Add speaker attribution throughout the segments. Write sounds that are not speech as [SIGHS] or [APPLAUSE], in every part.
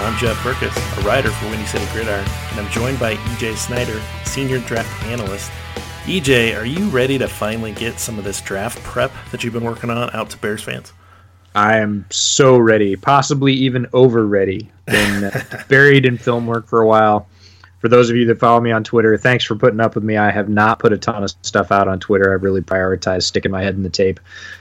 Speaker 1: I'm Jeff Berckes, a writer for Windy City Gridiron, and I'm joined by EJ Snyder, senior draft analyst. EJ, are you ready to finally get some of this draft prep that you've been working on out to Bears fans?
Speaker 2: I am so ready, possibly even over ready. Been uh, [LAUGHS] buried in film work for a while. For those of you that follow me on Twitter, thanks for putting up with me. I have not put a ton of stuff out on Twitter. I've really prioritized sticking my head in the tape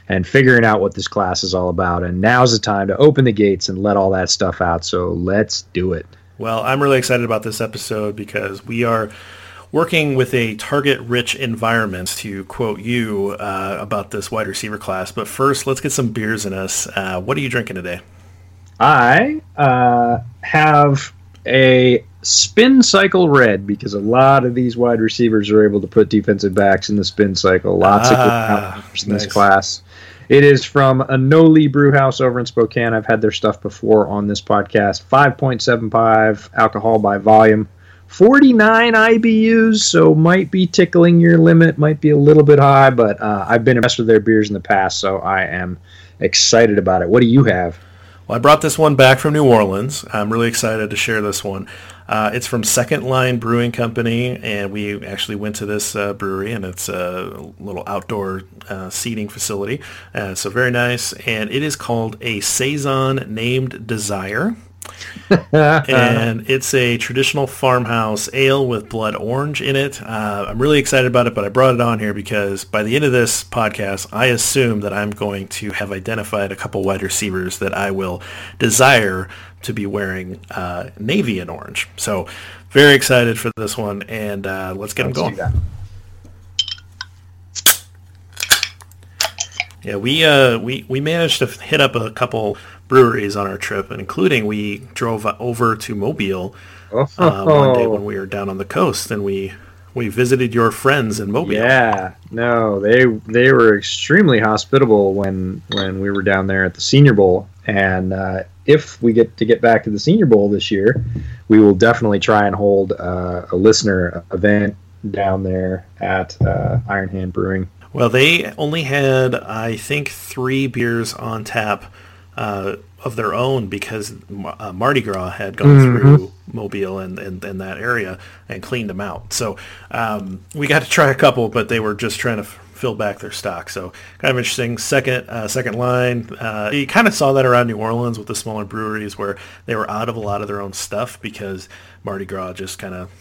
Speaker 2: and figuring out what this class is all about. And now's the time to open the gates and let all that stuff out. So let's do it.
Speaker 1: Well, I'm really excited about this episode because we are working with a target-rich environment, to quote you uh, about this wide receiver class. But first, let's get some beers in us. Uh, what are you drinking today?
Speaker 2: I uh, have a spin cycle red because a lot of these wide receivers are able to put defensive backs in the spin cycle. Lots
Speaker 1: Ah,
Speaker 2: of good in this class. It is from a No-Li Brewhouse over in Spokane. I've had their stuff before on this podcast. 5.75 alcohol by volume. 49 IBUs, so might be tickling your limit, might be a little bit high, but uh, I've been impressed with their beers in the past, so I am excited about it. What do you have?
Speaker 1: Well, I brought this one back from New Orleans. I'm really excited to share this one. Uh, it's from Second Line Brewing Company, and we actually went to this uh, brewery, and it's a little outdoor uh, seating facility. Uh, so very nice, and it is called a saison named Desire. [LAUGHS] and it's a traditional farmhouse ale with blood orange in it. Uh, I'm really excited about it, but I brought it on here because by the end of this podcast, I assume that I'm going to have identified a couple wide receivers that I will desire to be wearing uh, navy and orange. So very excited for this one, and uh, let's get them
Speaker 2: Let's
Speaker 1: going. Yeah, we uh we we managed to hit up a couple breweries on our trip, including we drove over to Mobile uh, one day when we were down on the coast, and we we visited your friends in Mobile.
Speaker 2: Yeah, no, they they were extremely hospitable when when we were down there at the Senior Bowl, and uh, if we get to get back to the Senior Bowl this year, we will definitely try and hold uh, a listener event down there at uh, Iron Hand Brewing.
Speaker 1: Well, they only had I think three beers on tap uh, of their own because uh, Mardi Gras had gone through Mobile and, and, and that area and cleaned them out. So um, we got to try a couple, but they were just trying to fill back their stock. So kind of interesting. Second uh, second line, uh, you kind of saw that around New Orleans with the smaller breweries where they were out of a lot of their own stuff because Mardi Gras just kind of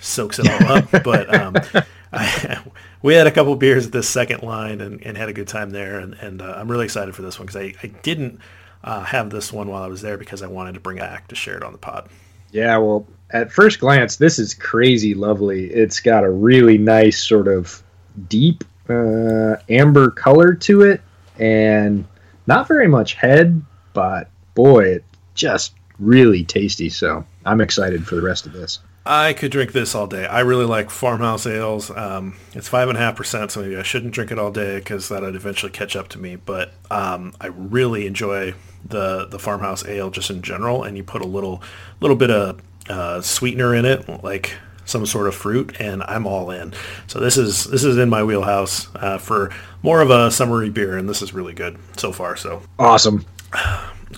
Speaker 1: soaks it all up. [LAUGHS] But um, [LAUGHS] I, we had a couple beers at this second line and, and had a good time there. And, and uh, I'm really excited for this one because I, I didn't uh, have this one while I was there because I wanted to bring it back to share it on the pod.
Speaker 2: Yeah, well, at first glance, this is crazy lovely. It's got a really nice sort of deep uh, amber color to it, and not very much head, but boy, it just really tasty. So I'm excited for the rest of this.
Speaker 1: I could drink this all day. I really like farmhouse ales. Um, it's five and a half percent, so maybe I shouldn't drink it all day because that'd eventually catch up to me. But um, I really enjoy the the farmhouse ale just in general, and you put a little little bit of uh, sweetener in it, like some sort of fruit, and I'm all in. So this is this is in my wheelhouse uh, for more of a summery beer, and this is really good so far. So
Speaker 2: Awesome. [SIGHS]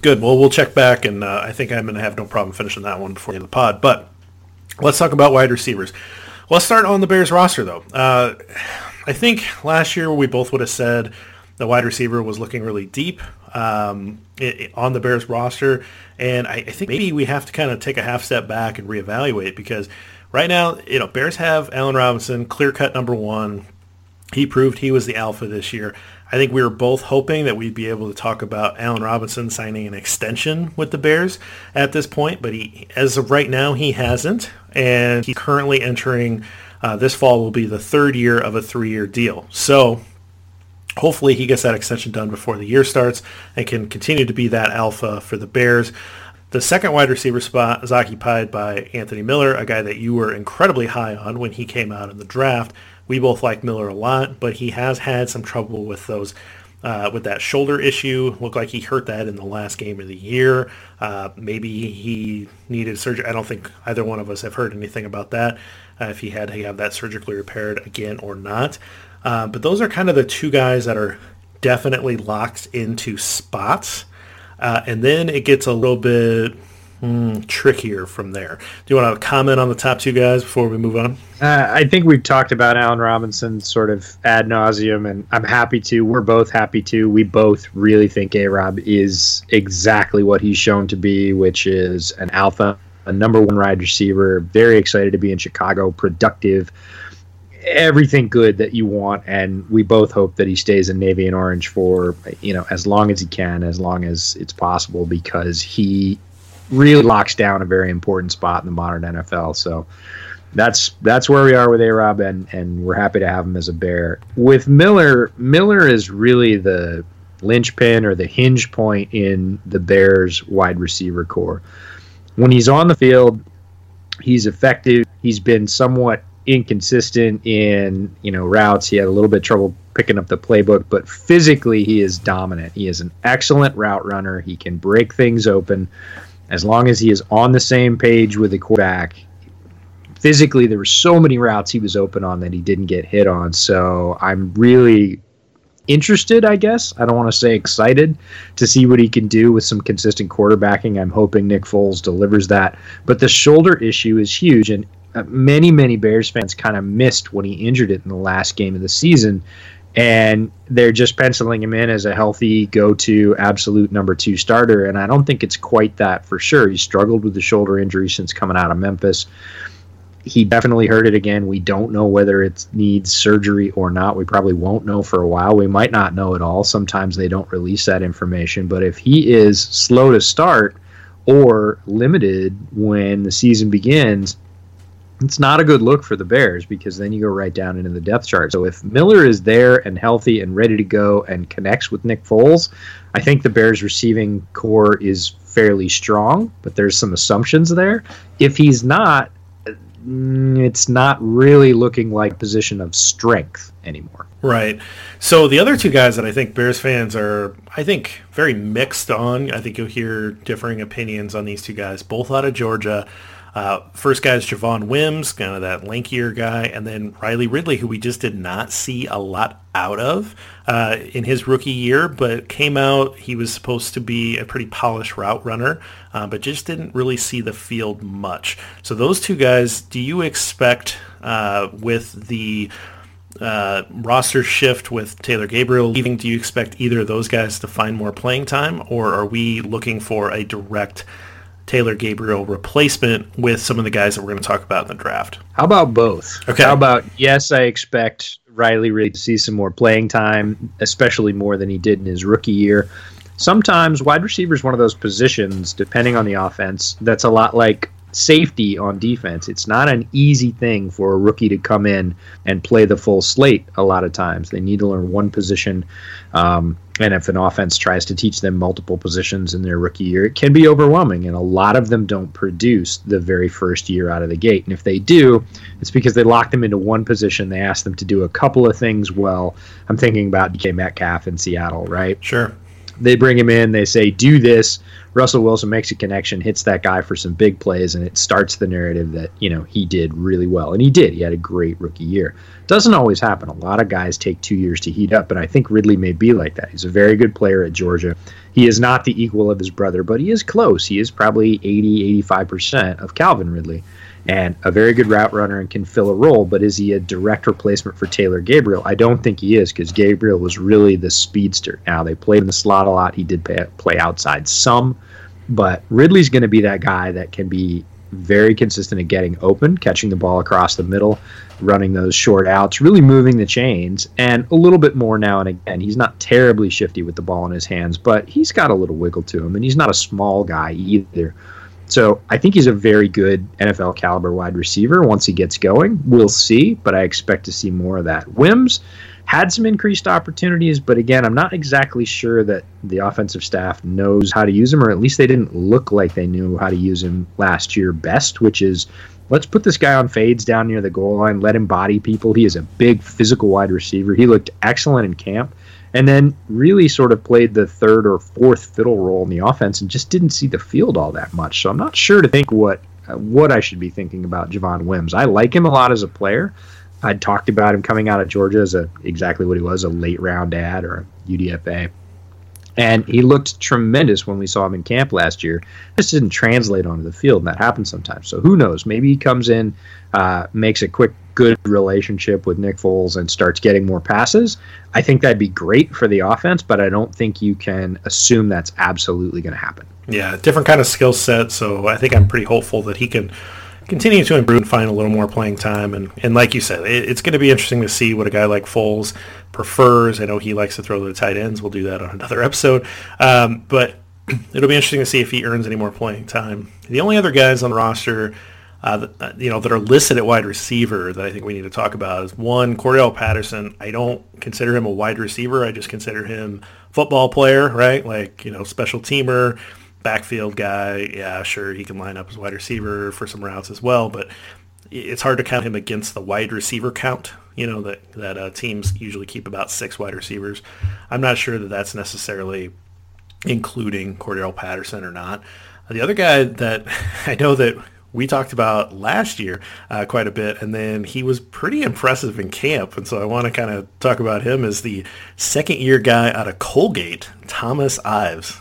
Speaker 1: Good. Well, we'll check back, and uh, I think I'm going to have no problem finishing that one before the end of the pod. But let's talk about wide receivers. Let's start on the Bears roster, though. Uh, I think last year we both would have said the wide receiver was looking really deep um, i i- on the Bears roster, and I, I think maybe we have to kind of take a half step back and reevaluate because right now, you know, Bears have Allen Robinson, clear cut number one. He proved he was the alpha this year. I think we were both hoping that we'd be able to talk about Allen Robinson signing an extension with the Bears at this point, but he, as of right now, he hasn't, and he's currently entering. Uh, this fall will be the third year of a three-year deal. So hopefully he gets that extension done before the year starts and can continue to be that alpha for the Bears. The second wide receiver spot is occupied by Anthony Miller, a guy that you were incredibly high on when he came out in the draft. We both like Miller a lot, but he has had some trouble with those uh, with that shoulder issue. Looked like he hurt that in the last game of the year. Uh, maybe he needed surgery. I don't think either one of us have heard anything about that. Uh, if he had to have that surgically repaired again or not. Uh, but those are kind of the two guys that are definitely locked into spots. Uh, and then it gets a little bit Mm, trickier from there. Do you want to comment on the top two guys before we move on?
Speaker 2: Uh, I think we've talked about Allen Robinson sort of ad nauseum, and I'm happy to. We're both happy to. We both really think A Rob is exactly what he's shown to be, which is an alpha, a number one wide receiver. Very excited to be in Chicago, productive, everything good that you want. And we both hope that he stays in Navy and Orange for you know as long as he can, as long as it's possible, because he really locks down a very important spot in the modern NFL. So that's that's where we are with A Rob, and and we're happy to have him as a bear. With Miller, Miller is really the linchpin or the hinge point in the Bears wide receiver corps. When he's on the field, he's effective. He's been somewhat inconsistent in you know routes. He had a little bit of trouble picking up the playbook, but physically he is dominant. He is an excellent route runner. He can break things open as long as he is on the same page with the quarterback. Physically, there were so many routes he was open on that he didn't get hit on. So I'm really interested, I guess. I don't want to say excited to see what he can do with some consistent quarterbacking. I'm hoping Nick Foles delivers that. But the shoulder issue is huge, and Uh, many, many Bears fans kind of missed when he injured it in the last game of the season and they're just penciling him in as a healthy go-to absolute number two starter and i don't think it's quite that for sure. He struggled with the shoulder injury since coming out of memphis. He definitely hurt it again. We don't know whether it needs surgery or not. We probably won't know for a while. We might not know at all. Sometimes they don't release that information but if he is slow to start or limited when the season begins it's not a good look for the Bears because then you go right down into the depth chart. So if Miller is there and healthy and ready to go and connects with Nick Foles, I think the Bears receiving corps is fairly strong, but there's some assumptions there. If he's not, mm, it's not really looking like position of strength anymore.
Speaker 1: Right. So the other two guys that I think Bears fans are, I think, very mixed on. I think you'll hear differing opinions on these two guys, both out of Georgia. Uh, first guy is Javon Wims, kind of that lankier guy, and then Riley Ridley, who we just did not see a lot out of uh, in his rookie year, but came out. He was supposed to be a pretty polished route runner, uh, but just didn't really see the field much. So those two guys, do you expect uh, with the uh, roster shift with Taylor Gabriel leaving, do you expect either of those guys to find more playing time, or are we looking for a direct Taylor Gabriel replacement with some of the guys that we're going to talk about in the draft.
Speaker 2: How about both?
Speaker 1: Okay.
Speaker 2: How about yes, I expect Riley Ridley to see some more playing time, especially more than he did in his rookie year. Sometimes wide receiver is one of those positions, depending on the offense, that's a lot like safety on defense. It's not an easy thing for a rookie to come in and play the full slate a lot of times. They need to learn one position. Um, and if an offense tries to teach them multiple positions in their rookie year, it can be overwhelming. And a lot of them don't produce the very first year out of the gate. And if they do, it's because they lock them into one position. They ask them to do a couple of things well. I'm thinking about DK Metcalf in Seattle, right?
Speaker 1: Sure.
Speaker 2: They bring him in, they say, do this. Russell Wilson makes a connection, hits that guy for some big plays, and it starts the narrative that, you know, he did really well. And he did. He had a great rookie year. Doesn't always happen. A lot of guys take two years to heat up, and I think Ridley may be like that. He's a very good player at Georgia. He is not the equal of his brother, but he is close. He is probably 80, 85% of Calvin Ridley and a very good route runner and can fill a role. But is he a direct replacement for Taylor Gabriel? I don't think he is because Gabriel was really the speedster. Now they played in the slot a lot. He did play, play outside some, but Ridley's going to be that guy that can be very consistent at getting open, catching the ball across the middle, running those short outs, really moving the chains, and a little bit more now and again. He's not terribly shifty with the ball in his hands, but he's got a little wiggle to him, and he's not a small guy either. So I think he's a very good NFL caliber wide receiver once he gets going. We'll see, but I expect to see more of that. Wims had some increased opportunities, but again, I'm not exactly sure that the offensive staff knows how to use him, or at least they didn't look like they knew how to use him last year best, which is let's put this guy on fades down near the goal line, let him body people. He is a big physical wide receiver. He looked excellent in camp and then really sort of played the third or fourth fiddle role in the offense and just didn't see the field all that much. So I'm not sure to think what uh, what I should be thinking about Javon Wims. I like him a lot as a player. I'd talked about him coming out of Georgia as a exactly what he was, a late round ad or a UDFA. And he looked tremendous when we saw him in camp last year. This didn't translate onto the field, and that happens sometimes. So who knows? Maybe he comes in, uh, makes a quick, good relationship with Nick Foles, and starts getting more passes. I think that'd be great for the offense, but I don't think you can assume that's absolutely going to happen.
Speaker 1: Yeah, different kind of skill set. So I think I'm pretty hopeful that he can continue to improve and find a little more playing time. And, and like you said, it, it's going to be interesting to see what a guy like Foles prefers. I know he likes to throw the tight ends. We'll do that on [LAUGHS] another episode. Um, but [CLEARS THROAT] it'll be interesting to see if he earns any more playing time. The only other guys on the roster, uh, uh, you know, that are listed at wide receiver that I think we need to talk about is one, Cordarrelle Patterson. I don't consider him a wide receiver. I just consider him football player, right? Like, you know, special teamer backfield guy, yeah, sure, he can line up as wide receiver for some routes as well, but it's hard to count him against the wide receiver count. You know that that uh, teams usually keep about six wide receivers. I'm not sure that that's necessarily including Cordarrelle Patterson or not. The other guy that [LAUGHS] I know that we talked about last year uh, quite a bit, and then he was pretty impressive in camp, and so I want to kind of talk about him as the second year guy out of Colgate, Thomas Ives.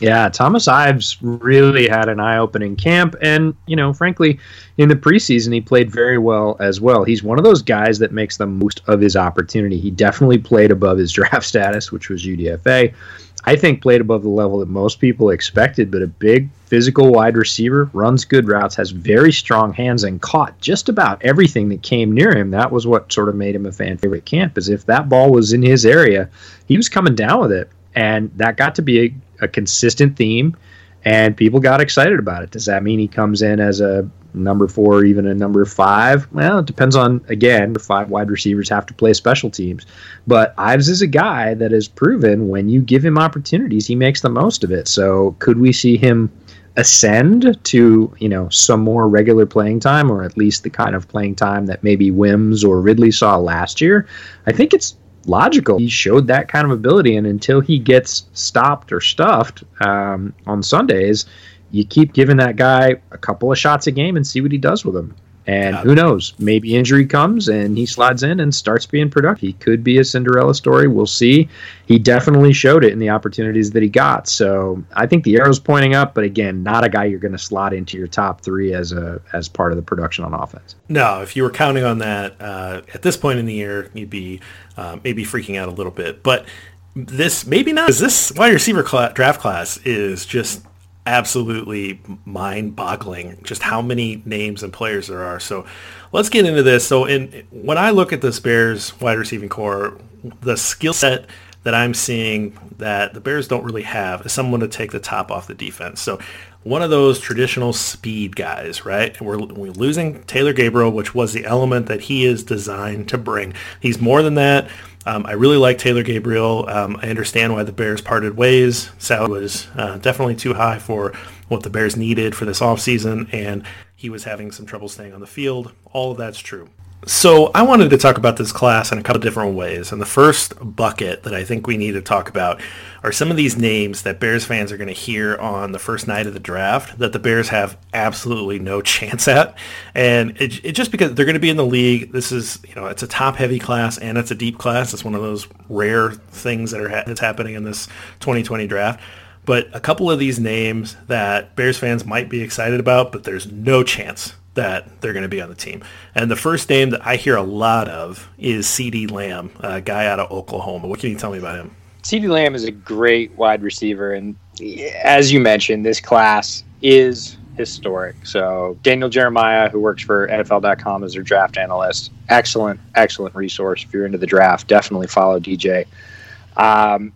Speaker 2: Yeah, Thomas Ives really had an eye-opening camp, and you know, frankly, in the preseason he played very well as well. He's one of those guys that makes the most of his opportunity. He definitely played above his [LAUGHS] draft status, which was UDFA. I think played above the level that most people expected, but a big physical wide receiver, runs good routes, has very strong hands, and caught just about everything that came near him. That was what sort of made him a fan favorite camp. is if that ball was in his area, he was coming down with it and that got to be a, a, consistent theme and people got excited about it does that mean he comes in as a number four even a number five. Well it depends on again five wide receivers have to play special teams. But ives is a guy that has proven when you give him opportunities he makes the most of it. So could we see him ascend to you know some more regular playing time or at least the kind of playing time that maybe wims or ridley saw last year? I think it's logical. He showed that kind of ability, and until he gets stopped or stuffed um, on Sundays, you keep giving that guy a couple of shots a game and see what he does with them. And yeah. who knows? Maybe injury comes and he slides in and starts being productive. He could be a Cinderella story. We'll see. He definitely showed it in the opportunities that he got. So I think the arrow's pointing up, but again, not a guy you're going to slot into your top three as a as part of the production on offense.
Speaker 1: No, if you were counting on that uh, at this point in the year, you'd be uh, maybe freaking out a little bit. But this maybe not. Because this wide receiver draft class is just absolutely mind-boggling just how many names and players there are. So let's get into this. So in when I look at this Bears wide receiving corps, the skill set that I'm seeing that the Bears don't really have is someone to take the top off the defense. So one of those traditional speed guys, right? We're, we're losing Taylor Gabriel, which was the element that he is designed to bring. He's more than that. Um, I really like Taylor Gabriel. Um, I understand why the Bears parted ways. Salary was uh, definitely too high for what the Bears needed for this offseason, and he was having some trouble staying on the field. All of that's true. So I wanted to talk about this class in a couple different ways. And the first bucket that I think we need to talk about are some of these names that Bears fans are going to hear on the first night of the draft that the Bears have absolutely no [LAUGHS] chance at. And it, it just because they're going to be in the league. This is, you know, it's a top heavy class and it's a deep class. It's one of those rare things that are ha- that's happening in this 2020 draft. But a couple of these names that Bears fans might be excited about, but there's no chance that they're going to be on the team. And the first name that I hear a lot of is CeeDee Lamb, a guy out of Oklahoma. What can you tell me about him?
Speaker 3: CeeDee Lamb is a great wide receiver. And as you mentioned, this class is
Speaker 2: historic. So Daniel Jeremiah, who works for NFL.com as their draft analyst, excellent, excellent resource if you're into the draft. Definitely follow DJ. Um,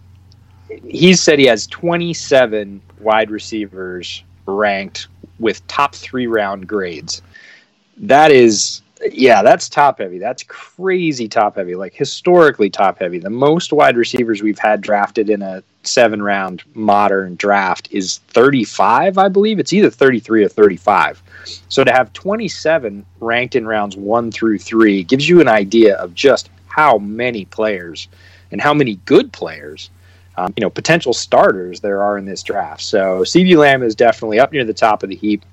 Speaker 2: he said he has 27 wide receivers ranked with top three round grades. That is, yeah, that's top heavy. That's crazy top heavy, like historically top heavy. The most wide receivers we've had drafted in a seven round modern draft is 35, I believe. It's either 33 or 35. So to have 27 ranked in rounds one through three gives you an idea of just how many players and how many good players um, you know, potential starters there are in this draft. So CeeDee Lamb is definitely up near the top of the heap.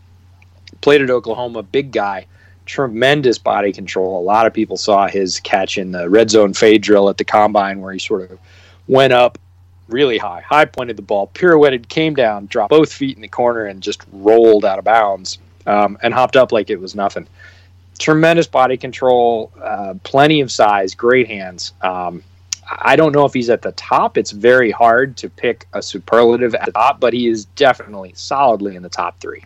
Speaker 2: Played at Oklahoma, big guy, tremendous body control. A lot of people saw his catch in the red zone fade drill at the combine where he sort of went up really high, high pointed the ball, pirouetted, came down, dropped both feet in the corner, and just rolled out of bounds um, and hopped up like it was nothing. Tremendous body control, uh, plenty of size, great hands. Um, I don't know if he's at the top. It's very hard to pick a superlative at the top, but he is definitely solidly in the top three.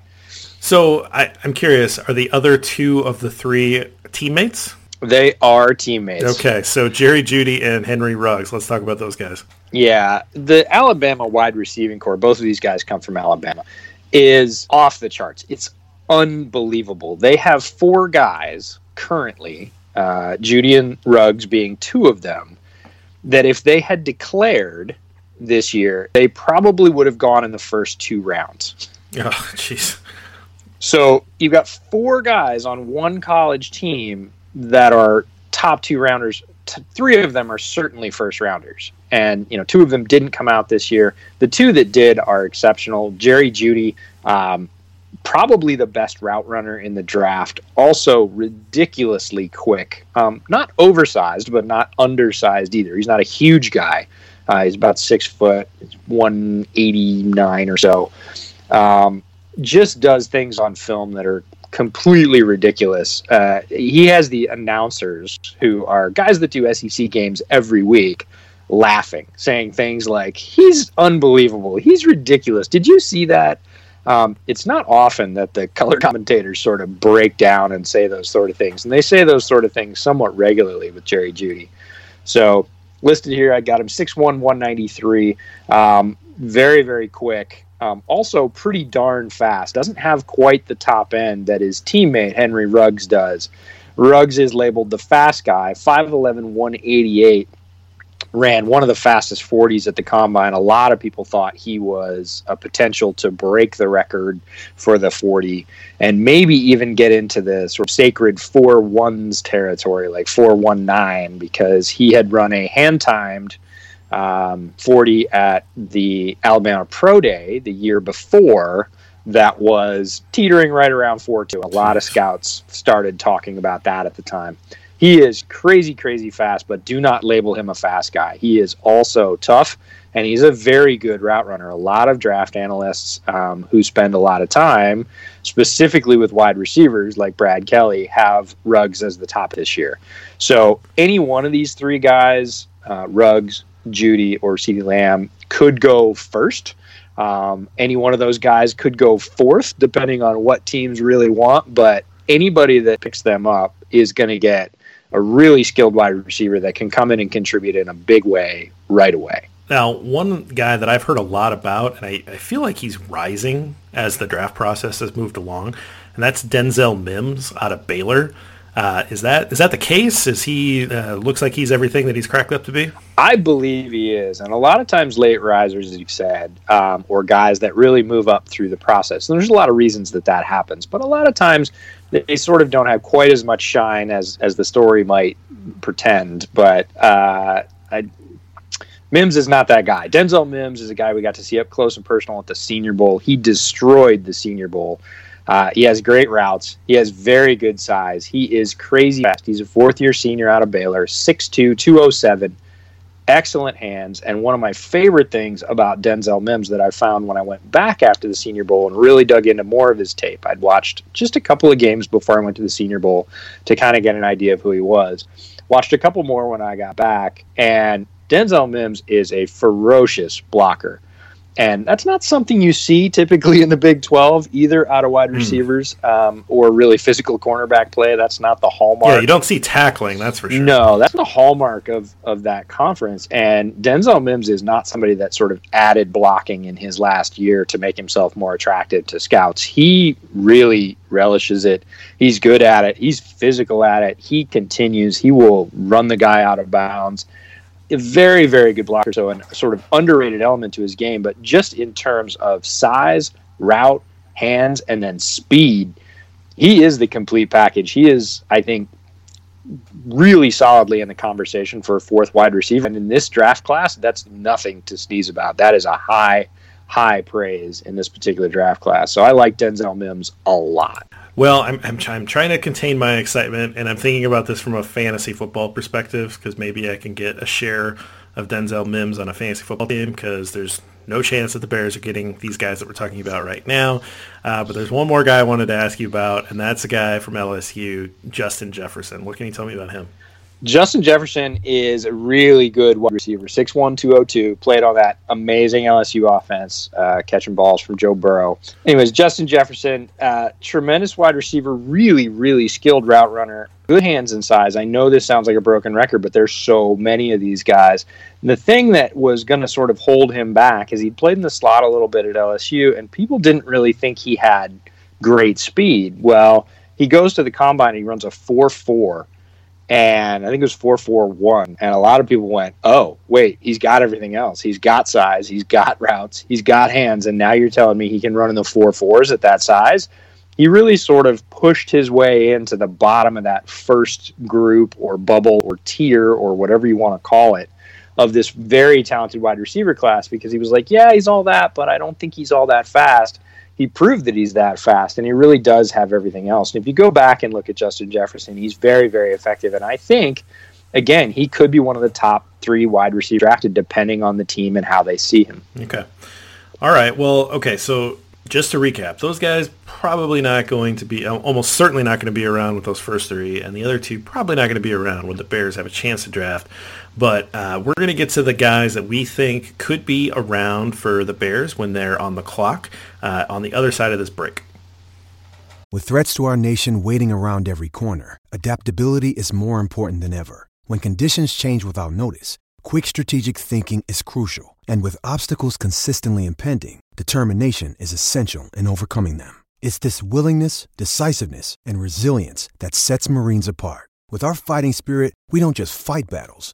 Speaker 1: So I, am curious: are the other two of the three teammates?
Speaker 2: They are teammates.
Speaker 1: Okay, so Jerry Jeudy and Henry Ruggs. Let's talk about those guys.
Speaker 2: Yeah, the Alabama wide receiving corps. Both of these guys come from Alabama. Is off the charts. It's unbelievable. They have four guys currently, uh, Jeudy and Ruggs being two of them, that if they had declared this year, they probably would have gone in the first two rounds.
Speaker 1: Oh, jeez.
Speaker 2: So you've got four guys on one college team that are top two rounders. T- three of them are certainly first rounders, and you know two of them didn't come out this year. The two that did are exceptional. Jerry Jeudy, um, probably the best route runner in the draft. Also ridiculously quick. Um, not oversized, but not undersized either. He's not a huge guy. Uh, he's about six foot, one eighty nine or so. Um, just does things on film that are completely ridiculous. Uh, he has the announcers who are guys that do SEC games every week laughing, saying things like, "He's unbelievable. He's ridiculous. Did you see that?" um, it's not often that the color commentators sort of break down and say those sort of things. And they say those sort of things somewhat regularly with Jerry Jeudy. So listed here, I got him 6'1, 193. Um, very, very quick. Um, also pretty darn fast. Doesn't have quite the top end that his teammate Henry Ruggs does. Ruggs is labeled the fast guy, 5'11, 188 ran one of the fastest 40s at the combine. A lot of people thought he was a potential to break the record for the 40 and maybe even get into the sort of sacred four ones territory, like 419, because he had run a hand timed um, 40 at the Alabama Pro Day the year before that was teetering right around 4 2. A lot of scouts started talking about that at the time. He is crazy, crazy fast, but do not label him a fast guy. He is also tough, and he's a very good route runner. A lot of draft analysts um, who spend a lot of time, specifically with wide receivers like Brad Kelly, have Ruggs as the top this year. So any one of these three guys, uh, Ruggs, Jeudy, or CeeDee Lamb, could go first. Um, any one of those guys could go fourth, depending on what teams really want. But anybody that picks them up is going to get a really skilled wide receiver that can come in and contribute in a big way right away.
Speaker 1: Now, one guy that I've heard a lot about, and I, I feel like he's rising as the draft process has moved along, and that's Denzel Mims out of Baylor. Uh, is that is that the case? Is he uh, looks like he's everything that he's cracked up to be?
Speaker 2: I believe he is, and a lot of times late risers, as you said, um, or guys that really move up through the process. And there's a lot of reasons that that happens, but a lot of times they sort of don't have quite as much shine as as the story might pretend. But uh, I, Mims is not that guy. Denzel Mims is a guy we got to see up close and personal at the Senior Bowl. He destroyed the Senior Bowl. Uh, he has great routes. He has very good size. He is crazy fast. He's a fourth year senior out of Baylor, 6'2, 207 excellent hands. And one of my favorite things about Denzel Mims that I found when I went back after the Senior Bowl and really dug into more of his tape, I'd watched just a couple of games before I went to the Senior Bowl to kind of get an idea of who he was. Watched a couple more when I got back, and Denzel Mims is a ferocious blocker. And that's not something you see typically in the Big 12, either out of wide hmm. receivers mm. um, or really physical cornerback play. That's not the hallmark.
Speaker 1: Yeah, you don't see tackling, that's for sure.
Speaker 2: No, that's the hallmark of, of that conference. And Denzel Mims is not somebody that sort of added blocking in his last year to make himself more attractive to scouts. He really relishes it. He's good at it, he's physical at it. He continues, he will run the guy out of bounds a very, very good blocker. So, a sort of underrated element to his game, but just in terms of size, route, hands, and then speed, he is the complete package. He is, I think, really solidly in the conversation for a fourth wide receiver. And in this draft class, that's nothing to sneeze about. That is a high, high praise in this particular draft class. So I like Denzel Mims a lot.
Speaker 1: Well, I'm, I'm, I'm, trying to contain my excitement, and I'm thinking about this from a fantasy football perspective because maybe I can get a share of Denzel Mims on a fantasy football team because there's no chance that the Bears are getting these guys that we're talking about right now. Uh, but there's one more guy I wanted to ask you about, and that's a guy from LSU, Justin Jefferson. What can you tell me about him?
Speaker 2: Justin Jefferson is a really good wide receiver, 6'1", 202, played on that amazing LSU offense, uh, catching balls from Joe Burrow. Anyways, Justin Jefferson, uh, tremendous wide receiver, really, really skilled route runner, good hands and size. I know this sounds like a broken record, but there's so many of these guys. The thing that was going to sort of hold him back is he played in the slot a little bit at LSU, and people didn't really think he had great speed. Well, he goes to the combine and he runs a 4'4", and I think it was four four one. And a lot of people went, "Oh, wait, he's got everything else. He's got size, he's got routes, he's got hands, and now you're telling me he can run in the four fours at that size." He really sort of pushed his way into the bottom of that first group or bubble or tier or whatever you want to call it of this very talented wide receiver class because he was like, "Yeah, he's all that, but I don't think he's all that fast." He proved that he's that fast and he really does have everything else. And if you go back and look at Justin Jefferson, he's very, very effective. And I think, again, he could be one of the top three wide receivers drafted depending on the team and how they see him.
Speaker 1: Okay. All right. Well, okay. So just to recap, those guys probably not going to be, uh, almost certainly not going to be around with those first three, and the other two probably not going to be around when the Bears have a chance to draft. But uh, we're going to get to the guys that we think could be around for the Bears when they're on the clock uh, on the other side of this break.
Speaker 3: With threats to our nation waiting around every corner, adaptability is more important than ever. When conditions change without notice, quick strategic thinking is crucial. And with obstacles consistently impending, determination is essential in overcoming them. It's this willingness, decisiveness, and resilience that sets Marines apart. With our fighting spirit, we don't just fight battles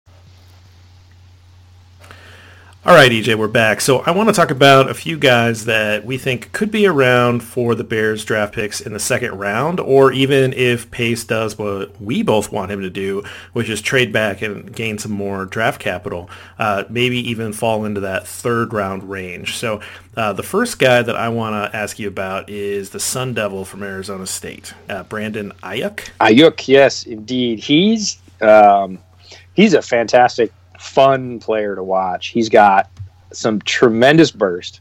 Speaker 1: All right, EJ, we're back. So I want to talk about a few guys that we think could be around for the Bears draft picks in the second round, or even if Pace does what we both want him to do, which is trade back and gain some more draft capital, uh, maybe even fall into that third round range. So uh, the first guy that I want to ask you about is the Sun Devil from Arizona State, uh, Brandon Aiyuk.
Speaker 2: Aiyuk, yes, indeed. He's um, he's a fantastic fun player to watch. He's got some tremendous burst.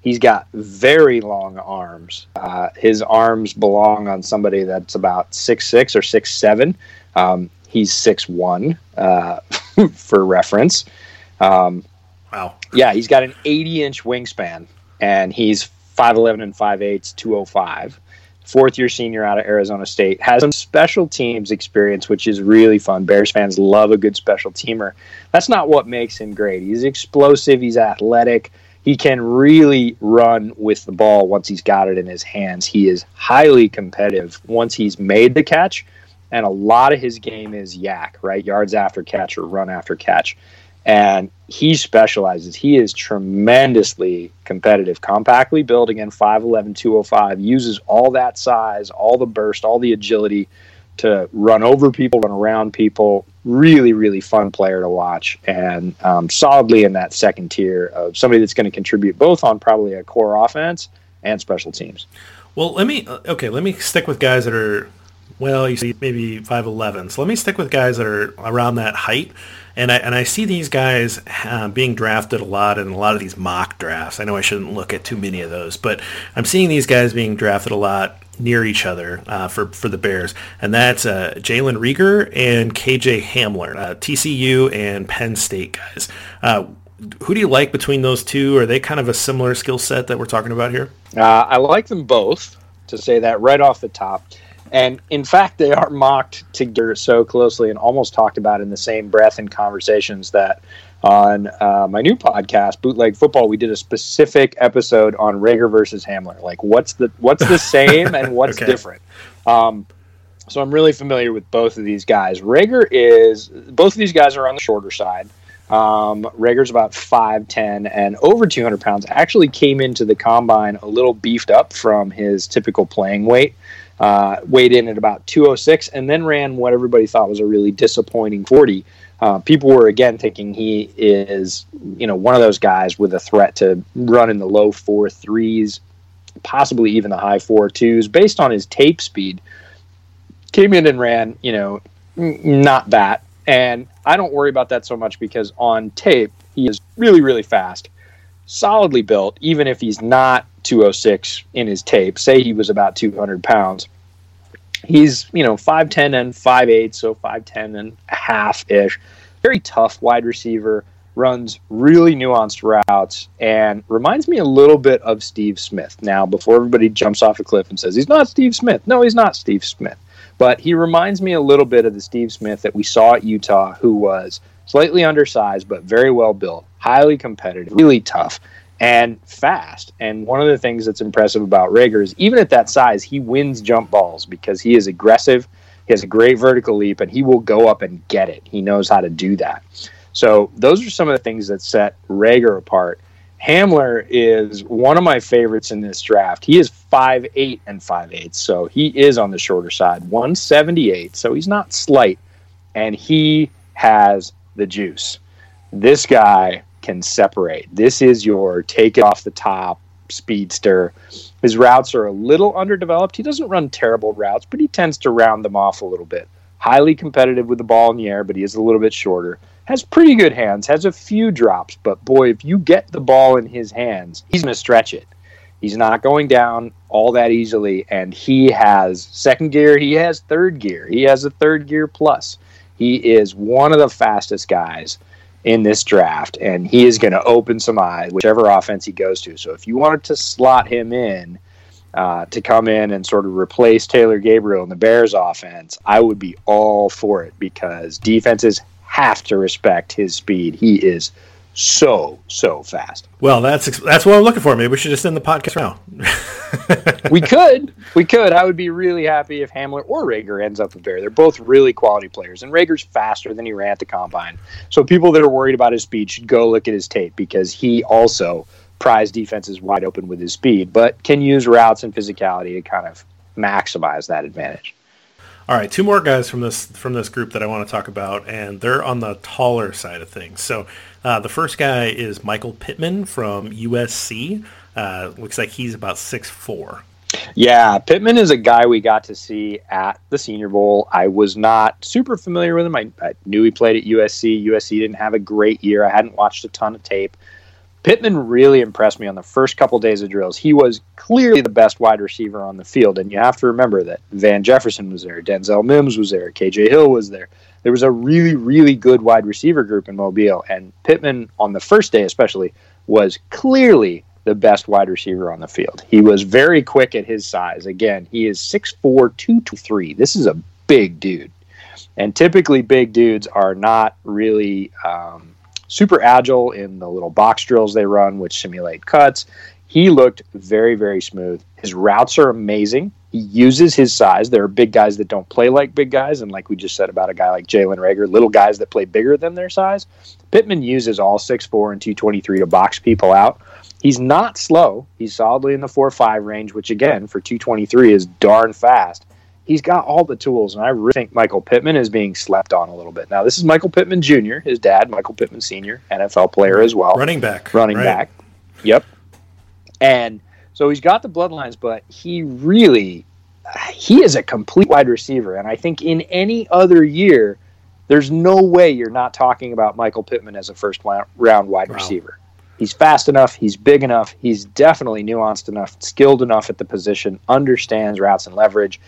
Speaker 2: He's got very long arms. Uh, his arms belong on somebody that's about six six or six seven. Um, he's six one uh, [LAUGHS] for reference. Um,
Speaker 1: wow.
Speaker 2: Yeah, he's got an 80 inch wingspan, and he's 5'11 and 5'8, 205 fourth year senior out of Arizona State, has some special teams experience, which is really fun. Bears fans love a good special teamer. That's not what makes him great. He's explosive, he's athletic. He can really run with the ball once he's got it in his hands. He is highly competitive once he's made the catch. And a lot of his game is YAC, right? Yards after catch or run after catch and he specializes. He is tremendously competitive, compactly built again, 5'11, 205, uses all that size, all the burst, all the agility to run over people, run around people. Really, really fun player to watch, and um, solidly in that second tier of somebody that's going to contribute both on probably a core offense and special teams.
Speaker 1: Well, let me okay. Let me stick with guys that are well, you see maybe 5'11. So let me stick with guys that are around that height and I and I see these guys uh, being drafted a lot in a lot of these mock drafts. I know I shouldn't look at too many of those, but I'm seeing these guys being drafted a lot near each other uh, for for the Bears, and that's uh, Jalen Reagor and KJ Hamler, uh, TCU and Penn State guys. Uh, who do you like between those two? Are they kind of a similar skill set that we're talking about here?
Speaker 2: Uh, I like them both. To say that right off the top. And in fact, they are mocked together so closely and almost talked about in the same breath in conversations that on uh, my new podcast, Bootleg Football, we did a specific episode on Reagor versus Hamler. Like, what's the what's the same and [LAUGHS] what's okay. different? Um, so I'm really familiar with both of these guys. Reagor is both of these guys are on the shorter side. Um, Reagor's about 5'10 and over 200 pounds. Actually, came into the combine a little beefed up from his typical playing weight uh, weighed in at about 206, and then ran what everybody thought was a really disappointing 40. Uh, people were again thinking he is, you know, one of those guys with a threat to run in the low four threes, possibly even the high four twos, based on his tape speed. Came in and ran, you know, not that, and I don't worry about that so much because on tape he is really, really fast, solidly built, even if he's not 206 in his tape. Say he was about 200 pounds. He's, you know, 5'10 and 5'8, so 5'10 and a half ish. Very tough wide receiver, runs really nuanced routes, and reminds me a little bit of Steve Smith. Now, before everybody jumps off a cliff and says, he's not Steve Smith. No, he's not Steve Smith. But he reminds me a little bit of the Steve Smith that we saw at Utah, who was slightly undersized, but very well built, highly competitive, really tough and fast. And one of the things that's impressive about Reagor is even at that size, he wins jump balls because he is aggressive. He has a great vertical leap, and he will go up and get it. He knows how to do that. So those are some of the things that set Reagor apart. Hamler is one of my favorites in this draft. He is five eight and five eight, so he is on the shorter side, 178. So he's not slight, and he has the juice. This guy can separate. This is your take it off the top speedster. His routes are a little underdeveloped. He doesn't run terrible routes, but he tends to round them off a little bit. Highly competitive with the ball in the air, but he is a little bit shorter. Has pretty good hands, has a few drops, but boy, if you get the ball in his hands, he's going to stretch it. He's not going down all that easily, and he has second gear, he has third gear, he has a third gear plus. He is one of the fastest guys in this draft, and he is going to open some eyes, whichever offense he goes to. So if you wanted to slot him in uh, to come in and sort of replace Taylor Gabriel in the Bears offense, I would be all for it because defenses have to respect his speed. He is so so fast.
Speaker 1: Well, that's that's what I'm looking for. Maybe we should just end the podcast now. [LAUGHS]
Speaker 2: we could, we could. I would be really happy if Hamler or Reagor ends up a Bear. They're both really quality players, and Reagor's faster than he ran at the combine. So people that are worried about his speed should go look at his tape because he also pries defenses wide open with his speed, but can use routes and physicality to kind of maximize that advantage.
Speaker 1: All right, two more guys from this from this group that I want to talk about, and they're on the taller side of things. So uh, the first guy is Michael Pittman from USC. Uh, looks like he's about six four.
Speaker 2: Yeah, Pittman is a guy we got to see at the Senior Bowl. I was not super familiar with him. I, I knew he played at USC. USC didn't have a great year. I hadn't watched a ton of tape. Pittman really impressed me on the first couple days of drills. He was clearly the best wide receiver on the field, and you have to remember that Van Jefferson was there, Denzel Mims was there, KJ Hill was there. There was a really, really good wide receiver group in Mobile, and Pittman on the first day especially was clearly the best wide receiver on the field. He was very quick at his size. Again, he is 6'4", 223. This is a big dude. And typically big dudes are not really um, super agile in the little box drills they run, which simulate cuts. He looked very, very smooth. His routes are amazing. He uses his size. There are big guys that don't play like big guys, and like we just said about a guy like Jalen Reagor, little guys that play bigger than their size. Pittman uses all 6'4 and 223 to box people out. He's not slow. He's solidly in the 4 5 range, which again, for 223 is darn fast he's got all the tools, and I really think Michael Pittman is being slept on a little bit. Now, this is Michael Pittman Jr., his dad, Michael Pittman Sr., NFL player as well,
Speaker 1: running back,
Speaker 2: running right. back. Yep, and so he's got the bloodlines, but he really he is a complete wide receiver, and I think in any other year, there's no way you're not talking about Michael Pittman as a first round wide wow. receiver. He's fast enough. He's big enough. He's definitely nuanced enough, skilled enough at the position, understands routes and leverage.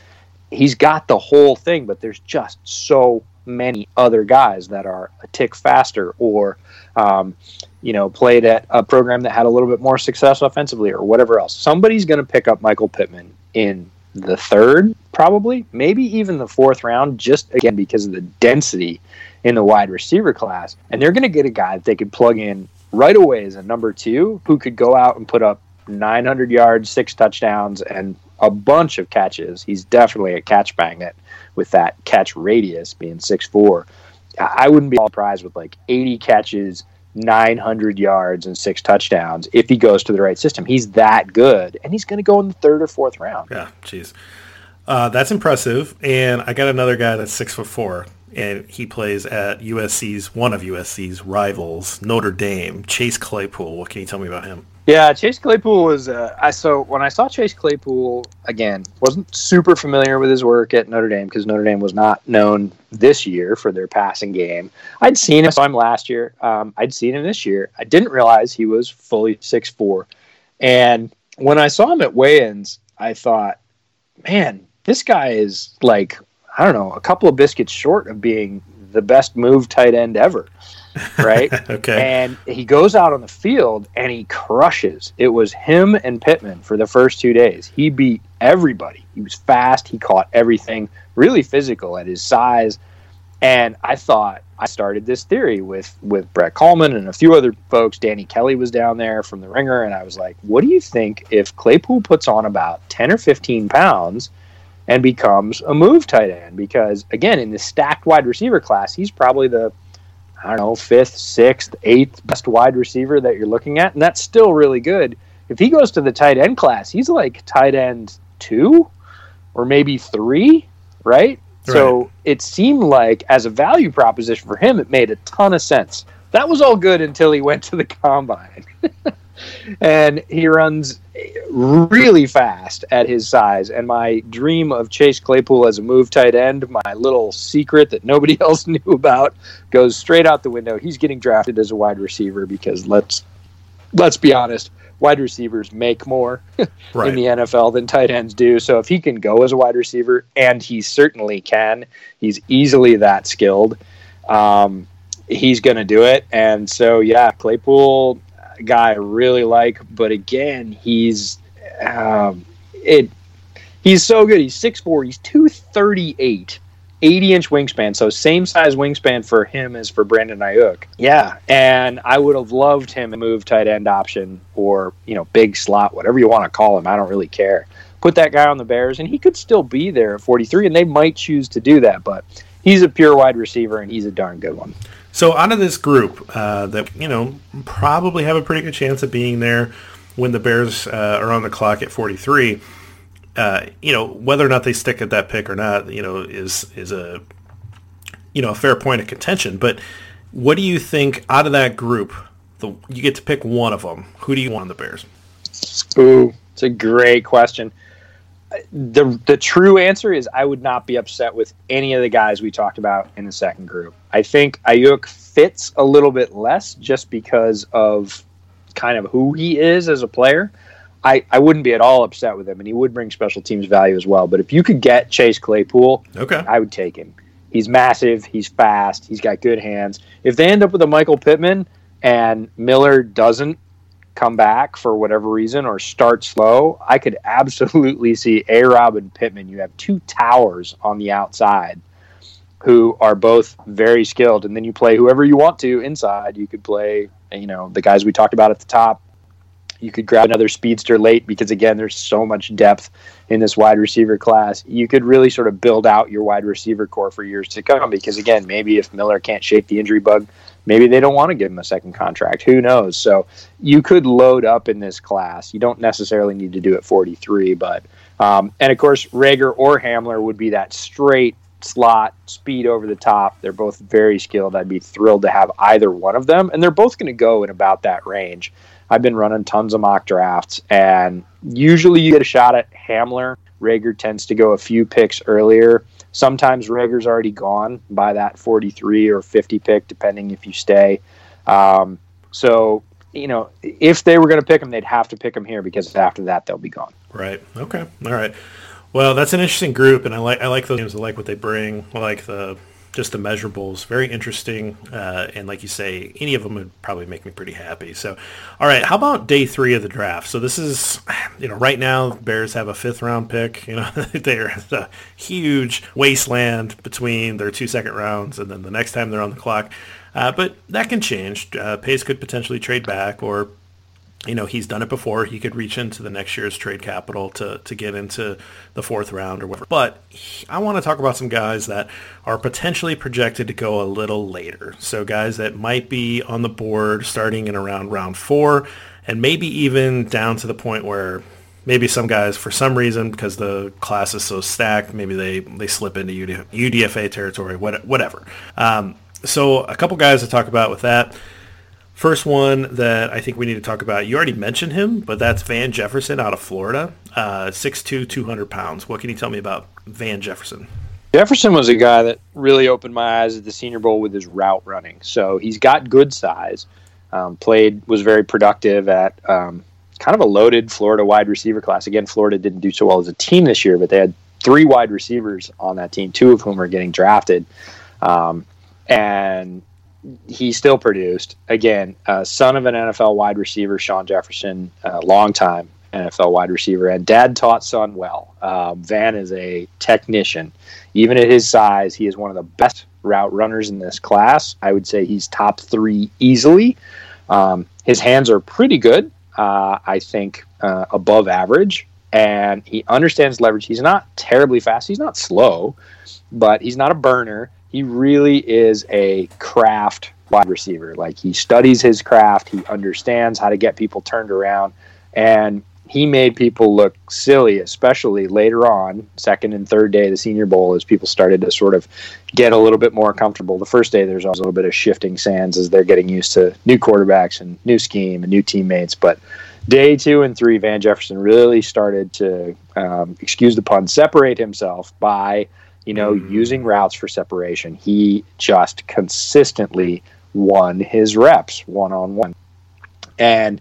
Speaker 2: He's got the whole thing, but there's just so many other guys that are a tick faster or, um, you know, played at a program that had a little bit more success offensively or whatever else. Somebody's going to pick up Michael Pittman in the third, probably, maybe even the fourth round, just again because of the density in the wide receiver class. And they're going to get a guy that they could plug in right away as a number two who could go out and put up 900 yards, six touchdowns, and a bunch of catches. He's definitely a catch magnet with that catch radius being six four. I wouldn't be surprised with like 80 catches, 900 yards, and six touchdowns if he goes to the right system. He's that good, and he's going to go in the third or fourth round.
Speaker 1: Yeah, jeez. Uh, that's impressive. And I got another guy that's six foot four and he plays at USC's one of USC's rivals, Notre Dame. Chase Claypool. What can you tell me about him?
Speaker 2: Yeah, Chase Claypool was. Uh, I so when I saw Chase Claypool again, wasn't super familiar with his work at Notre Dame because Notre Dame was not known this year for their passing game. I'd seen him. Last year. Um, I'd seen him this year. I didn't realize he was fully six four, and when I saw him at weigh-ins, I thought, man, this guy is like I don't know, a couple of biscuits short of being the best move tight end ever. Right? [LAUGHS]
Speaker 1: okay.
Speaker 2: And he goes out on the field and he crushes. It was him and Pittman for the first two days. He beat everybody. He was fast. He caught everything, really physical at his size. And I thought I started this theory with with Brett Kollmann and a few other folks. Danny Kelly was down there from the Ringer, and I was like, "What do you think if Claypool puts on about ten or fifteen pounds?" and becomes a move tight end because again in the stacked wide receiver class he's probably the I don't know fifth, sixth, eighth best wide receiver that you're looking at, and that's still really good. If he goes to the tight end class, he's like tight end two or maybe three, right? right? So it seemed like as a value proposition for him, it made a ton of sense. That was all good until he went to the combine. [LAUGHS] and he runs really fast at his size. And my dream of Chase Claypool as a move tight end, my little secret that nobody [LAUGHS] else knew about, goes straight out the window. He's getting drafted as a wide receiver because let's let's be honest, wide receivers make more [LAUGHS] right. in the NFL than tight ends do. So if he can go as a wide receiver, and he certainly can, he's easily that skilled. Um, he's going to do it. And so, yeah, Claypool guy I really like, but again, he's um, it. He's so good. He's 6'4", He's two thirty eight. 80 inch wingspan, so same size wingspan for him as for Brandon Aiyuk. Yeah, and I would have loved him to move tight end option or you know big slot, whatever you want to call him. I don't really care. Put that guy on the Bears, and he could still be there at 43, and they might choose to do that. But he's a pure wide receiver, and he's a darn good one.
Speaker 1: So out of this group uh, that you know probably have a pretty good chance of being there when the Bears uh, are on the clock at 43, uh, you know whether or not they stick at that pick or not, you know is is a you know a fair point of contention. But what do you think out of that group? The, you get to pick one of them. Who do you want on the Bears?
Speaker 2: Ooh, it's a great question the the true answer is I would not be upset with any of the guys we talked about in the second group. I think Aiyuk fits a little bit less just because of kind of who he is as a player. I, I wouldn't be at all upset with him, and he would bring special teams value as well. But if you could get Chase Claypool,
Speaker 1: okay,
Speaker 2: I would take him. He's massive, he's fast, he's got good hands. If they end up with a Michael Pittman and Miller doesn't come back for whatever reason or start slow, I could absolutely [LAUGHS] see A Rob and Pittman. You have two towers on the outside who are both very skilled, and then you play whoever you want to inside. You could play, you know, the guys we talked about at the top. You could grab another speedster late because again, there's so much depth in this wide receiver class. You could really sort of build out your wide receiver corps for years to come because again, maybe if Miller can't shake the injury bug, maybe they don't want to give him a second contract. Who knows? So you could load up in this class. You don't necessarily need to do it 43, but um, and of course Reagor or Hamler would be that straight slot speed over the top. They're both very skilled. I'd be thrilled to have either one of them, and they're both going to go in about that range. I've been running tons of mock drafts, and usually you get a shot at Hamler. Reagor tends to go a few picks earlier. Sometimes Reagor's already gone by that 43 or 50 pick, depending if you stay. Um, so you know, if they were going to pick him, they'd have to pick him here because after that they'll be gone.
Speaker 1: Right. Okay. All right. Well, that's an interesting group, and I like I like those games. I like what they bring. I like the just the measurables. Very interesting, uh, and like you say, any of them would probably make me pretty happy. So, all right, how about day three of the draft? So this is, you know, right now Bears have a fifth round pick. You know, [LAUGHS] they're a huge wasteland between their two second rounds, and then the next time they're on the clock. Uh, but that can change. Uh, Pace could potentially trade back, or you know he's done it before. He could reach into the next year's trade capital to to get into the fourth round or whatever. But he, I want to talk about some guys that are potentially projected to go a little later. So guys that might be on the board starting in around round four, and maybe even down to the point where maybe some guys, for some reason, because the class is so stacked, maybe they they slip into UDFA territory, whatever. Um, so a couple guys to talk about with that. First one that I think we need to talk about, you already mentioned him, but that's Van Jefferson out of Florida, uh, 6'2", 200 pounds. What can you tell me about Van Jefferson?
Speaker 2: Jefferson was a guy that really opened my eyes at the Senior Bowl with his route running. So he's got good size. Um, played was very productive at um, kind of a loaded Florida wide receiver class. Again, Florida didn't do so well as a team this year, but they had three wide receivers on that team, two of whom are getting drafted. Um, and he still produced. Again, uh, son of an NFL wide receiver, Sean Jefferson, uh, long time NFL wide receiver, and dad taught son well. Um, Van is a technician. Even at his size, he is one of the best route runners in this class. I would say he's top three easily. Um, his hands are pretty good. Uh, I think uh, above average, and he understands leverage. He's not terribly fast. He's not slow, but he's not a burner he really is a craft wide receiver. Like he studies his craft, he understands how to get people turned around, and he made people look silly, especially later on, second and third day of the Senior Bowl, as people started to sort of get a little bit more comfortable. The first day, there's always a little bit of shifting sands as they're getting used to new quarterbacks and new scheme and new teammates. But day two and three, Van Jefferson really started to, um, excuse the pun, separate himself by you know, mm-hmm. using routes for separation. He just consistently won his reps one on one. And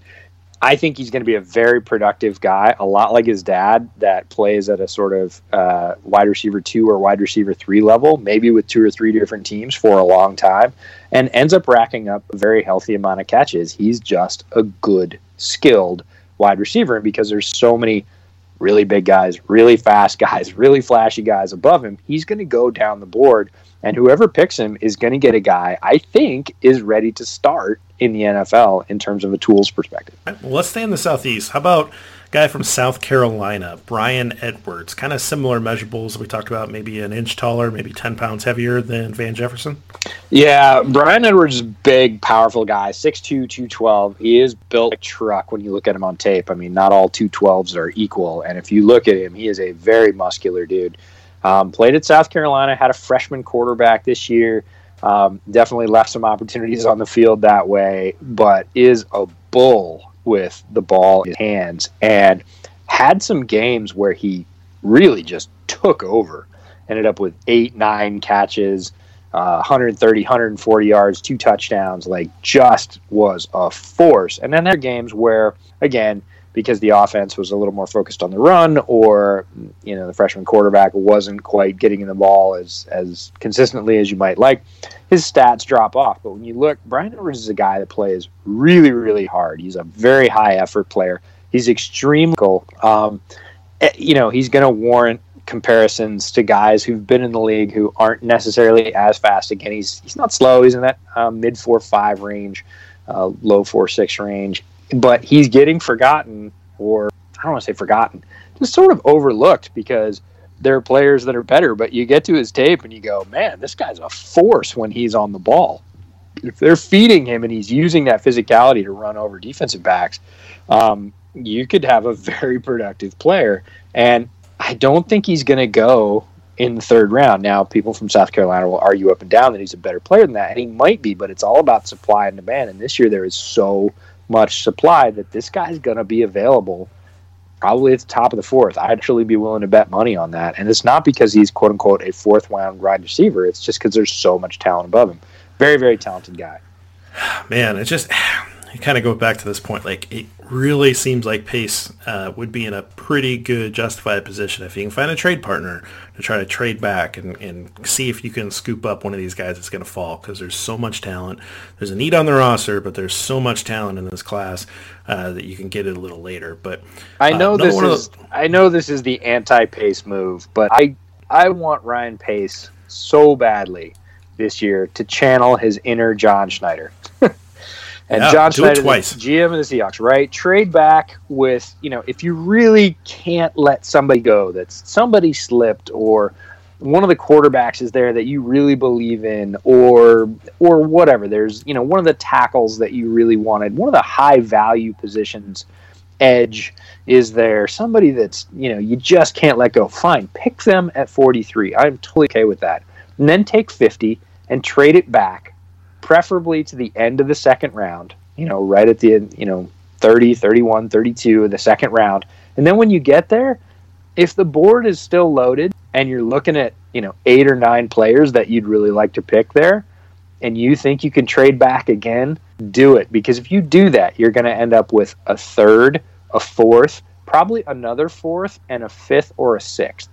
Speaker 2: I think he's going to be a very productive guy, a lot like his dad, that plays at a sort of uh, wide receiver two or wide receiver three level, maybe with two or three different teams for a long time, and ends up racking up a very healthy amount of catches. He's just a good, skilled wide receiver. And because there's so many really big guys, really fast [LAUGHS] guys, really flashy guys above him, he's going to go down the board. And whoever picks him is going to get a guy I think is ready to start in the NFL in terms of a tools perspective.
Speaker 1: Well, let's stay in the Southeast. How about guy from South Carolina, Brian Edwards. Kind of similar measurables we talked about, maybe an inch taller, maybe 10 pounds heavier than Van Jefferson.
Speaker 2: Yeah, Brian Edwards is a big, powerful guy, 6'2", 212. He is built like a truck when you look at him on tape. I mean, not all 212s are equal. And if you look at him, he is a very muscular dude. Um, played at South Carolina, had a freshman quarterback this year. Um, definitely left some opportunities on the field that way, but is a bull with the ball in his hands and had some games where he really just took over. Ended up with eight, nine catches, uh, 130, 140 yards, two touchdowns. Like, just was a force. And then there are games where, again, because the offense was a little more focused on the run, or you know the freshman quarterback wasn't quite getting in the ball as as consistently as you might like, his stats drop off. But when you look, Brian Edwards is a guy that plays really really hard. He's a very high effort player. He's extremely um, eh, you know he's going to warrant comparisons to guys who've been in the league who aren't necessarily as fast. Again, he's he's not slow. He's in that um, mid four five range, uh, low four six range but he's getting forgotten, or I don't want to say forgotten, just sort of overlooked because there are players that are better. But you get to his tape and you go, man, this guy's a force when he's on the ball. If they're feeding him and he's using that physicality to run over defensive backs, um, you could have a [LAUGHS] very productive player. And I don't think he's going to go in the third round. Now, people from South Carolina will argue up and down that he's a better player than that, and he might be, but it's all about supply and demand. And this year, there is so much supply that this guy's going to be available probably at the top of the fourth. I'd actually be willing to bet money on that. And it's not because he's quote unquote a fourth round wide receiver. It's just because there's so much talent above him. Very, very talented guy.
Speaker 1: Man, it's just kind of go back to this point. Like it really seems like Pace uh, would be in a pretty good justified position if you can find a trade partner to try to trade back and, and see if you can scoop up one of these guys that's going to fall because there's so much talent. There's a need on the roster, but there's so much talent in this class uh, that you can get it a little later. But
Speaker 2: I know uh, this is I know this is the anti-Pace move, but I I want Ryan Pace so badly this year to channel his inner John Schneider. And yeah, John Schneider, twice. GM of the Seahawks, right? Trade back with, you know, if you really can't let somebody go, that's somebody slipped or one of the quarterbacks is there that you really believe in or or whatever. There's, you know, one of the tackles that you really wanted, one of the high value positions edge is there somebody that's you know you just can't let go fine pick them at 43 i'm totally okay with that and then take 50 and trade it back preferably to the end of the second round, you know, right at the, end, you know, 30, 31, 32 in the second round. And then when you get there, if the board is still loaded and you're looking at, you know, eight or nine players that you'd really like to pick there, and you think you can trade back again, do it. Because if you do that, you're going to end up with a third, a fourth, probably another fourth, and a fifth or a sixth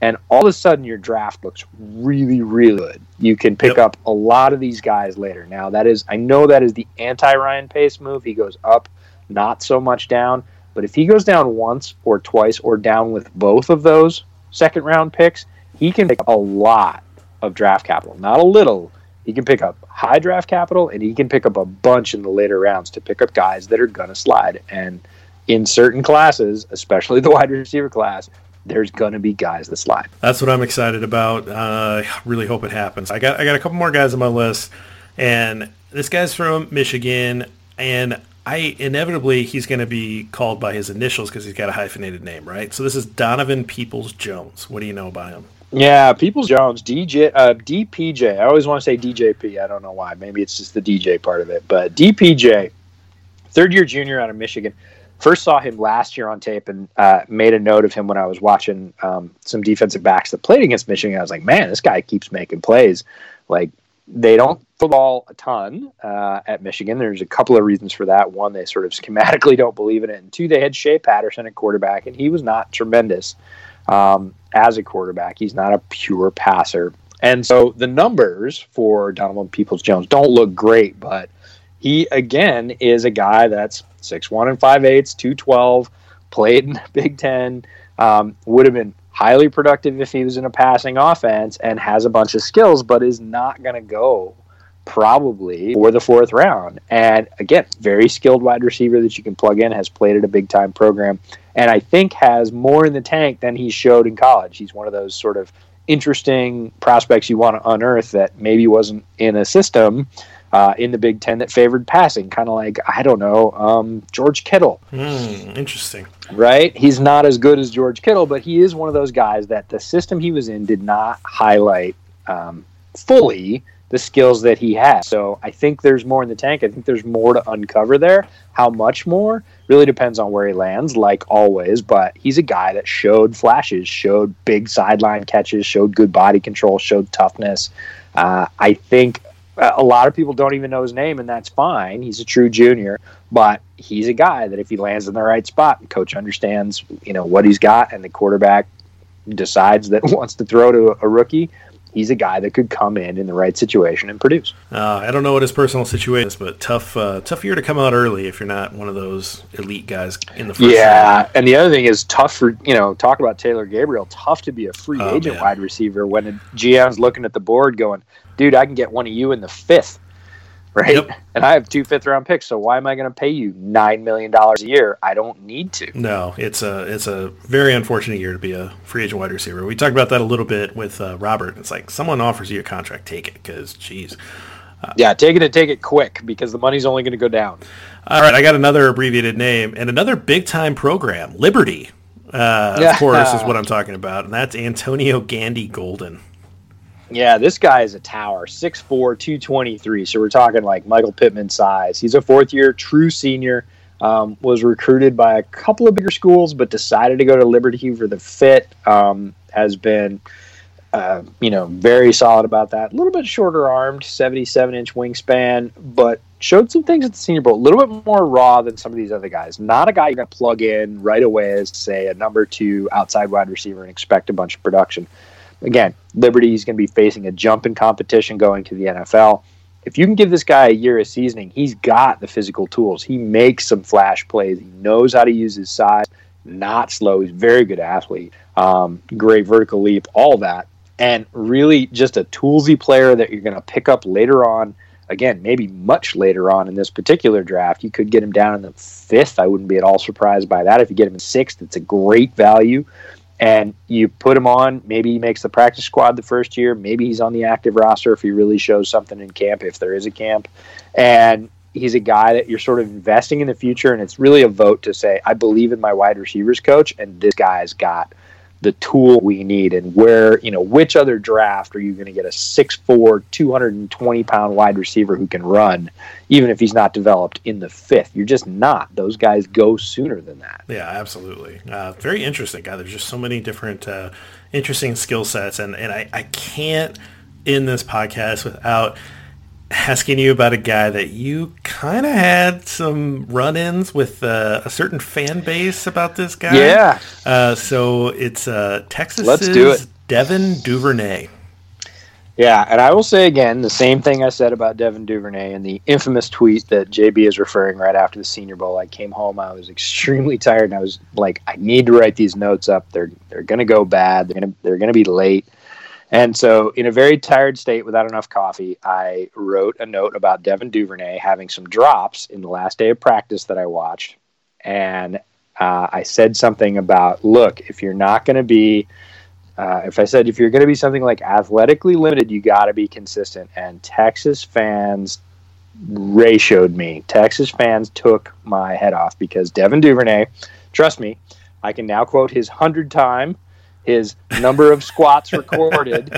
Speaker 2: and all of a sudden your draft looks really really good. You can pick yep. up a lot of these guys later. Now that is i know that is the anti ryan pace move. He goes up not so much down. But if he goes down once or twice or down with both of those second round picks he can pick up a lot of draft capital. Not a little. He can pick up high draft capital and he can pick up a bunch in the later rounds to pick up guys that are going to slide. And in certain classes especially the wide receiver class there's going to be guys that slide.
Speaker 1: That's what I'm excited about. Uh, I really hope it happens. I got I got a couple more guys on my list, and this guy's from Michigan, and I inevitably he's going to be called by his initials because he's got a hyphenated name, right? So this is Donovan Peoples Jones. What do you know about him?
Speaker 2: Yeah, Peoples Jones, DJ, uh, DPJ. I always want to say DJP. I don't know why. Maybe it's just the DJ part of it, but DPJ, third year junior out of Michigan first saw him last year on tape and uh, made a note of him when I was watching um, some defensive backs that played against Michigan. I was like, man, this guy keeps making plays. Like they don't throw the ball a ton uh, at Michigan. There's a couple of reasons for that. One, they sort of schematically don't believe in it, and two, they had Shea Patterson at quarterback, and he was not tremendous um, as a quarterback. He's not a pure passer. And so the numbers for Donovan Peoples Jones don't look great, but he again is a guy that's six one and five eighths, two twelve, played in the [LAUGHS] Big Ten. Um, would have been highly productive if he was in a passing offense and has a bunch of skills, but is not going to go probably for the fourth round. And again, very skilled wide receiver that you can plug in, has played at a big time program, and I think has more in the tank than he showed in college. He's one of those sort of interesting prospects you want to unearth that maybe wasn't in a system uh, in the Big Ten that favored passing, kind of like I don't know um, George Kittle.
Speaker 1: Mm, interesting,
Speaker 2: right? He's not as good as George Kittle, but he is one of those guys that the system he was in did not highlight um, fully the skills that he has. So I think there's more in the tank. I think there's more to uncover there. How much more really depends on where he lands, like always. But he's a guy that showed flashes, showed big sideline catches, showed good body control, showed toughness. Uh, I think Uh, a lot of people don't even know his name, and that's fine. He's a true junior, but he's a guy that if he lands in the right spot, the coach understands, you know, what he's got, and the quarterback decides that [LAUGHS] wants to throw to a rookie. He's a guy that could come in in the right situation and produce.
Speaker 1: Uh, I don't know what his personal situation is, but tough, uh, tough year to come out early if you're not one of those elite guys in the first.
Speaker 2: Yeah, round. and the other thing is tough for you know talk about Taylor Gabriel. Tough to be a free oh, agent man. wide receiver when a GM's looking at the board going, dude, I can get one of you in the fifth, right? Yep. And I have two fifth round picks, so why am I going to pay you nine million dollars a year? I don't need to.
Speaker 1: No, it's a it's a very unfortunate year to be a free agent wide receiver. We talked about that a little bit with uh, Robert. It's like someone offers you a contract, take it, because geez.
Speaker 2: Uh, yeah, take it and take it quick because the money's only going to go down.
Speaker 1: All right, I got another abbreviated name and another big time program, Liberty. Uh. Of course, is what I'm talking about, and that's Antonio Gandy Golden.
Speaker 2: Yeah, this guy is a tower, 6'4", 223. So we're talking like Michael Pittman size. He's a fourth year true senior. Um, was recruited by a couple of bigger schools, but decided to go to Liberty for the fit. Um, has been uh, you know, very solid about that. A little bit shorter armed, 77 inch wingspan, but showed some things at the Senior Bowl. A little bit more raw than some of these other guys. Not a guy you're going to plug in right away as, say, a number two outside wide receiver and expect a bunch of production. Again, Liberty is going to be facing a jump in competition going to the NFL. If you can give this guy a year of seasoning, he's got the physical tools. He makes some flash plays. He knows how to use his size. Not slow. He's a very good athlete. Um, great vertical leap, all that and really just a toolsy player that you're going to pick up later on. Again, maybe much later on in this particular draft. You could get him down in the fifth. I wouldn't be at all surprised by that. If you get him in sixth, it's a great value. And you put him on, maybe he makes the practice squad the first year. Maybe he's on the active roster if he really shows something in camp, if there is a camp. And he's a guy that you're sort of investing in the future. And it's really a vote to say, I believe in my wide receivers coach, and this guy's got – the tool we need and where you know which other draft are you going to get a 6'4 220 pound wide receiver who can run even if he's not developed in the fifth? You're just not. Those guys go sooner than that.
Speaker 1: Yeah absolutely. Uh, very interesting. Guy there's just so many different uh, interesting skill sets and, and I, I can't end this podcast without asking you about a guy that you kind of had some run-ins with uh, a certain fan base about this guy.
Speaker 2: Yeah.
Speaker 1: Uh, so it's uh, Texas.
Speaker 2: Let's do it.
Speaker 1: Devin Duvernay.
Speaker 2: Yeah, and I will say again the same thing I said about Devin Duvernay and the infamous tweet that JB is referring right after the Senior Bowl. I came home, I was extremely tired, and I was like, I need to write these notes up. They're they're gonna go bad. They're gonna they're gonna be late. And so, in a very tired state without enough coffee, I wrote a note about Devin Duvernay having some drops in the last day of practice that I watched. And uh, I said something about look, if you're not going to be, uh, if I said if you're going to be something like athletically limited, you got to be consistent. And Texas fans ratioed me. Texas fans took my head off because Devin Duvernay, trust me, I can now quote his hundred time his number of squats recorded,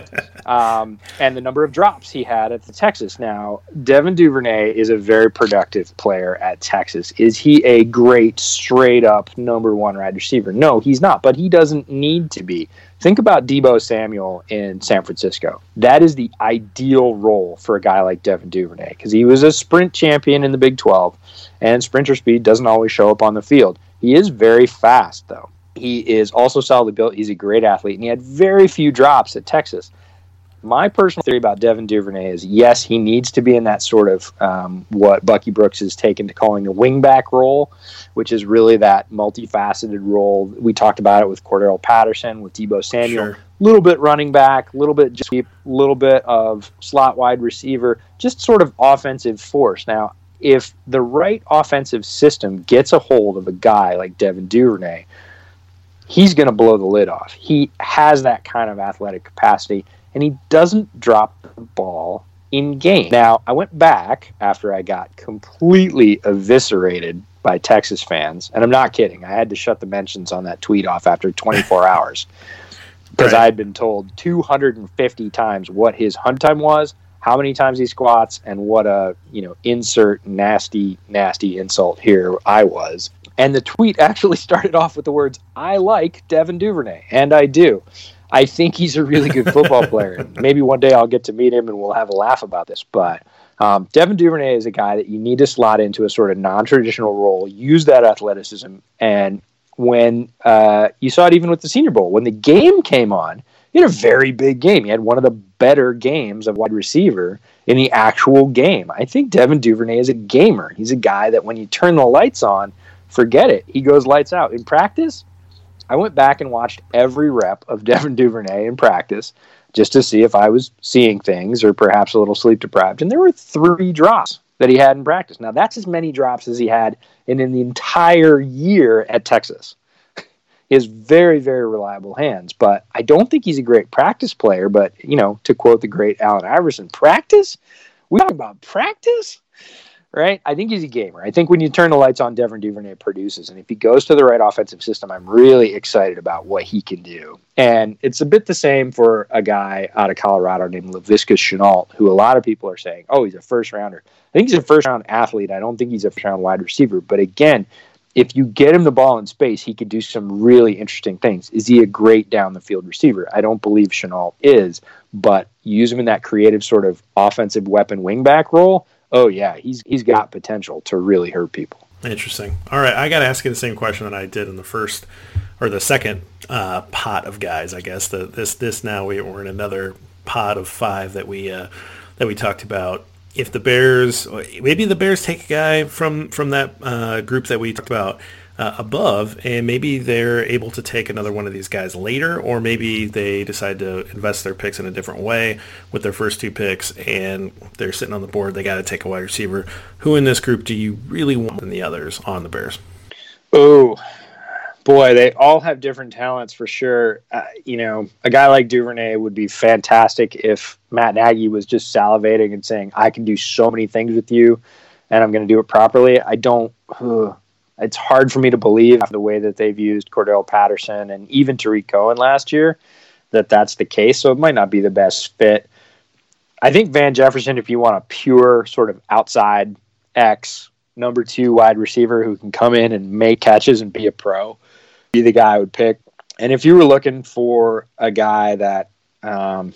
Speaker 2: um, and the number of drops he had at the Texas. Now, Devin Duvernay is a very productive player at Texas. Is he a great straight up number one wide receiver? No, he's not, but he doesn't need to be. Think about Deebo Samuel in San Francisco. That is the ideal role for a guy like Devin Duvernay because he was a sprint champion in the Big 12, and sprinter speed doesn't always show up on the field. He is very fast, though. He is also solidly built. He's a great athlete, and he had very few drops at Texas. My personal theory about Devin Duvernay is yes, he needs to be in that sort of um, what Bucky Brooks has taken to calling the wingback role, which is really that multifaceted role. We talked about it with Cordarrelle Patterson, with Deebo Samuel. A little bit running back, a little bit just a little bit of slot wide receiver, just sort of offensive force. Now, if the right offensive system gets a hold of a guy like Devin Duvernay, he's going to blow the lid off. He has that kind of athletic capacity, and he doesn't drop the ball in game. Now, I went back after I got completely eviscerated by Texas fans, and I'm not kidding. I had to shut the mentions on that tweet off after 24 [LAUGHS] hours because right. I had been told 250 times what his hunt time was, how many times he squats, and what a you know insert nasty, nasty insult here I was. And the tweet [LAUGHS] actually started off with the words, I like Devin Duvernay, and I do. I think he's a really good football [LAUGHS] player. Maybe one day I'll get to meet him and we'll have a laugh about this. But um, Devin Duvernay is a guy that you need to slot into a sort of non traditional role, use that athleticism. And when uh, you saw it even with the Senior Bowl, when the game came on, he had a very big game. He had one of the better games of wide receiver in the actual game. I think Devin Duvernay is a gamer. He's a guy that when you turn the lights on, forget it. He goes lights out. In practice, I went back and watched every rep of [LAUGHS] Devin Duvernay in practice just to see if I was seeing things or perhaps a little sleep deprived. And there were three drops that he had in practice. Now, that's as many drops as he had in, in the entire year at Texas. [LAUGHS] he has very, very reliable hands, but I don't think he's a great practice player. But, you know, to quote the great Allen Iverson, practice? We talk about practice? Right? I think he's a gamer. I think when you turn the lights on, Devin Duvernay produces, and if he goes to the right offensive system, I'm really excited about what he can do. And it's a bit the same for a guy out of Colorado named Laviska Shenault, who a lot of people are saying, "Oh, he's a first rounder." I think he's a first round athlete. I don't think he's a first round wide receiver. But again, if you get him the ball in space, he could do some really interesting things. Is he a great down the field receiver? I don't believe Shenault is, but use him in that creative sort of offensive weapon wingback role. Oh yeah, he's he's got potential to really hurt people.
Speaker 1: Interesting. All right, I got to ask you the same question that I did in the first or the second uh, pot of guys. I guess this this now we, we're in another pot of five that we uh, that we talked about if the Bears, maybe the Bears take a guy from from that uh, group that we talked about uh, above, and maybe they're able to take another one of these guys later, or maybe they decide to invest their picks in a different way with their first two picks, and they're sitting on the board. They got to take a wide receiver. Who in this group do you really want than the others on the Bears?
Speaker 2: Oh, boy, they all have different talents for sure. Uh, you know, a guy like Duvernay would be fantastic if Matt Nagy was just salivating and saying, "I can do so many things with you, and I'm going to do it properly." I don't. Ugh, it's hard for me to believe the way that they've used Cordarrelle Patterson and even Tarik Cohen last year that that's the case. So it might not be the best fit. I think Van Jefferson, if you want a pure sort of outside X number two wide receiver who can come in and make catches and be a pro, be the guy I would pick. And if you were looking for a guy that, um,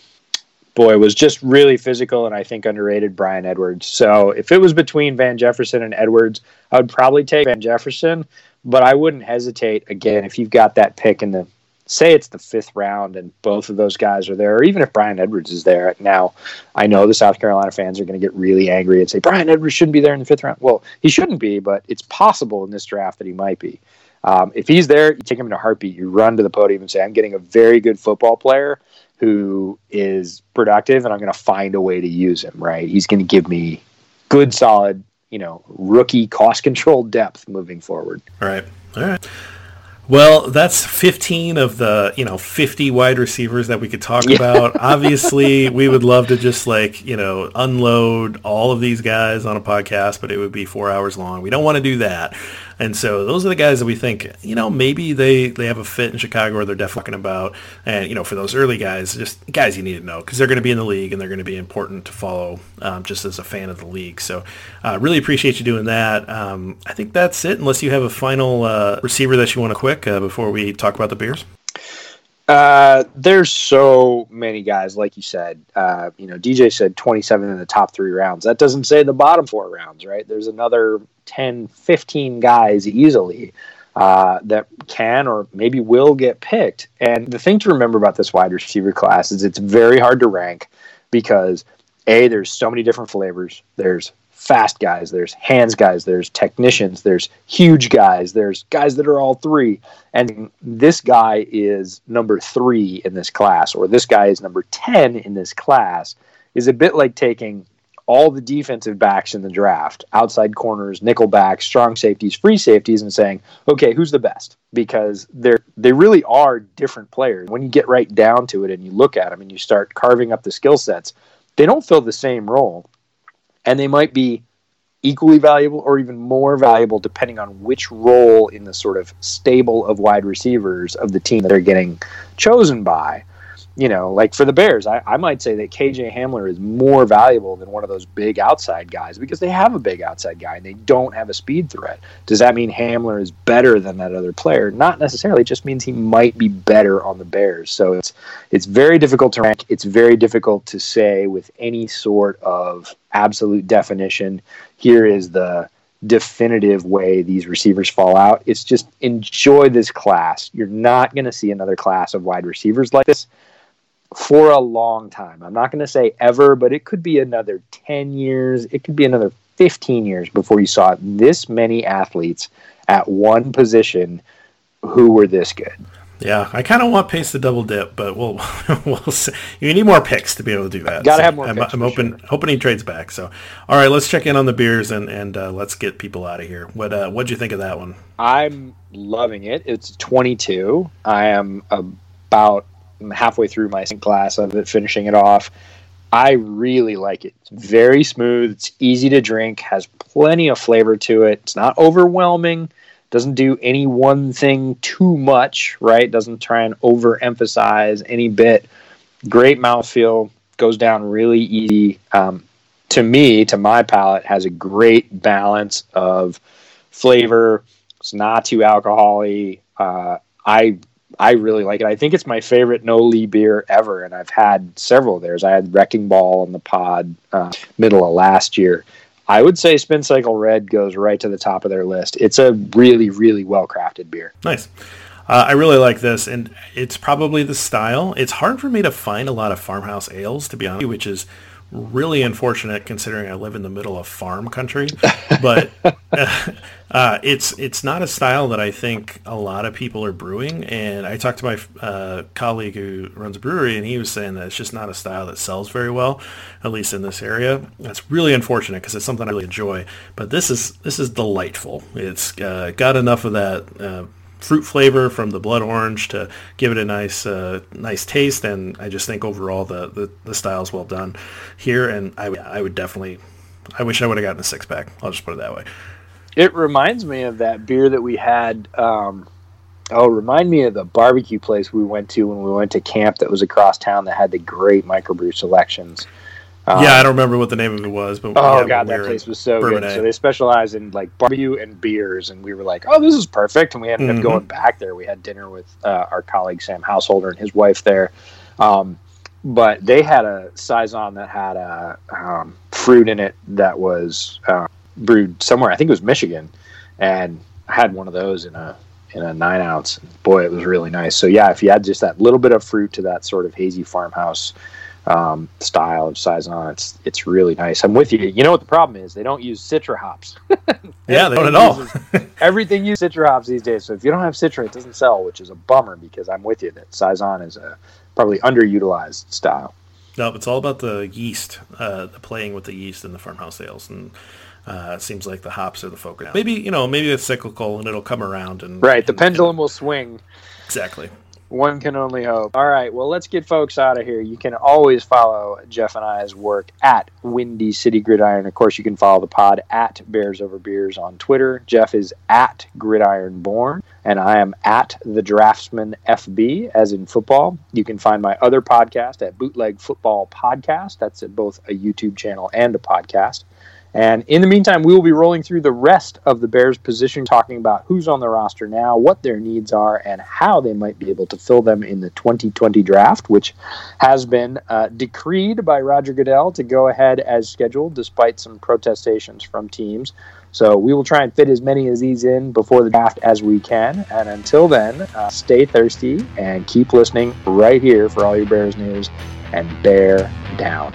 Speaker 2: boy, was just really physical and I think underrated, Brian Edwards. So if it was between Van Jefferson and Edwards, I would probably take Van Jefferson, but I wouldn't hesitate again if you've got that pick in the say it's the fifth round and both of those guys are there, or even if Brian Edwards is there. Now, I know the South Carolina fans are going to get really angry and say Brian Edwards shouldn't be there in the fifth round. Well, he shouldn't be, but it's possible in this draft that he might be. Um, if he's there, you take him in a heartbeat. You run to the podium and say, "I'm getting a very good football player who is productive, and I'm going to find a way to use him. Right? He's going to give me good, solid, you know, rookie cost control [LAUGHS] depth moving forward."
Speaker 1: All right. All right. Well, that's 15 of the, you know, 50 wide receivers that we could talk yeah. about. [LAUGHS] Obviously, we would love to just like, you know, unload all of these guys on a podcast, but it would be 4 hours long. We don't want to do that. And so those are the guys that we think, you know, maybe they, they have a fit in Chicago or they're definitely talking about. And, you know, for those early guys, just guys you need to know because they're going to be in the league and they're going to be important to follow um, just as a fan of the league. So uh, really appreciate you doing that. Um, I think that's it, unless you have a final uh, receiver that you want to quick uh, before we talk about the beers.
Speaker 2: Uh, there's so many guys, like you said. Uh, you know, DJ said 27 in the top three rounds. That doesn't say the bottom four rounds, right? There's another 10, 15 guys easily uh, that can or maybe will get picked. And the thing to remember about this wide receiver class is it's very hard to rank because a there's so many different flavors. There's fast guys, there's hands guys, there's technicians, there's huge guys, there's guys that are all three. And this guy is number three in this class, or this guy is number 10 in this class, is a bit like taking all the defensive backs in the draft, outside corners, nickel backs, strong safeties, free safeties, and saying, okay, who's the best? Because they're they really are different players. When you get right down to it and you look at them and you start carving up the skill sets, they don't fill the same role and they might be equally valuable or even more valuable depending on which role in the sort of stable of wide receivers of the team that they're getting chosen by you know, like for the Bears, I, I might say that KJ Hamler is more valuable than one of those big outside guys because they have a big outside guy and they don't have a speed threat. Does that mean Hamler is better than that other player? Not necessarily. It just means he might be better on the Bears. So it's it's very difficult to rank. It's very difficult to say with any sort of absolute definition. Here is the definitive way these receivers fall out. It's just enjoy this class. You're not going to see another class of wide receivers like this for a long time. I'm not going to say ever, but it could be another 10 years. It could be another 15 years before you saw this many athletes at one position who were this good.
Speaker 1: Yeah, I kind of want Pace to double dip, but we'll [LAUGHS] we'll see. You need more picks to be able to do that.
Speaker 2: Got to so have more.
Speaker 1: I'm, I'm hoping sure. hoping he trades back. So, all right, let's check in on the beers and and uh, let's get people out of here. What uh, what'd you think of that one?
Speaker 2: I'm loving it. It's 22. I am about Halfway through my class of it, finishing it off. I really like it. It's very smooth. It's easy to drink. Has plenty of flavor to it. It's not overwhelming. Doesn't do any one thing too much. Right? Doesn't try and overemphasize any bit. Great mouthfeel. Goes down really easy. Um, to me, to my palate, has a great balance of flavor, It's not too alcoholy. Uh, I I really like it. I think it's my favorite No-Li beer ever, and I've had several of theirs. I had Wrecking Ball on the pod uh, middle of last year. I would say Spin Cycle Red goes right to the top of their list. It's a really, really well crafted beer.
Speaker 1: Nice. Uh, I really like this, and it's probably the style. It's hard for me to find a lot of farmhouse ales, to be honest, which is really unfortunate considering I live in the middle of farm country. But [LAUGHS] uh, it's it's not a style that I think a lot of people are brewing. And I talked to my uh, colleague who runs a brewery, and he was saying that it's just not a style that sells very well, at least in this area. That's really unfortunate because it's something I really enjoy. But this is this is delightful. It's uh, got enough of that uh, fruit flavor from the blood orange to give it a nice uh, nice taste. And I just think overall the, the, the style is well done here. And I, I would definitely, I wish I would have gotten a six pack. I'll just put it that way.
Speaker 2: It reminds me of that beer that we had. Um, oh, remind me of the barbecue place we went to when we went to camp that was across town that had the great microbrew selections.
Speaker 1: Um, yeah, I don't remember what the name of it was, but
Speaker 2: oh
Speaker 1: yeah,
Speaker 2: god, that place was so good. So they specialize in like barbecue and beers, and we were like, oh, this is perfect. And we ended mm-hmm. up going back there. We had dinner with uh, our colleague Sam Householder and his wife there. Um, but they had a saison that had a um, fruit in it that was uh, brewed somewhere. I think it was Michigan, and I had one of those in a in a nine ounce. Boy, it was really nice. So yeah, if you add just that little bit of fruit to that sort of hazy farmhouse um, style of saison. It's it's really nice. I'm with you. You know what the problem is? They don't use citra hops. [LAUGHS]
Speaker 1: yeah, they don't at all.
Speaker 2: everything uses citra hops these days. So if you don't have citra, it doesn't sell, which is a bummer because I'm with you that saison is a probably underutilized style.
Speaker 1: No, it's all about the yeast, uh, the playing with the yeast in the farmhouse ales, and uh, it seems like the hops are the focus. Maybe you know, maybe it's cyclical and it'll come around and
Speaker 2: right. The
Speaker 1: and,
Speaker 2: pendulum
Speaker 1: and,
Speaker 2: will swing.
Speaker 1: Exactly.
Speaker 2: One can only hope. All right, well, let's get folks out of here. You can always follow Jeff and I's work at Windy City Gridiron. Of course, you can follow the pod at Bears Over Beers on Twitter. Jeff is at Gridiron Born, and I am at The Draftsman FB, as in football. You can find my other podcast at Bootleg Football Podcast. That's at both a YouTube channel and a podcast. And in the meantime, we will be rolling through the rest of the Bears' position, talking about who's on the roster now, what their needs are, and how they might be able to fill them in the 2020 draft, which has been uh, decreed by Roger Goodell to go ahead as scheduled, despite some protestations from teams. So we will try and fit as many of these in before the draft as we can. And until then, uh, stay thirsty and keep listening right here for all your Bears news and bear down.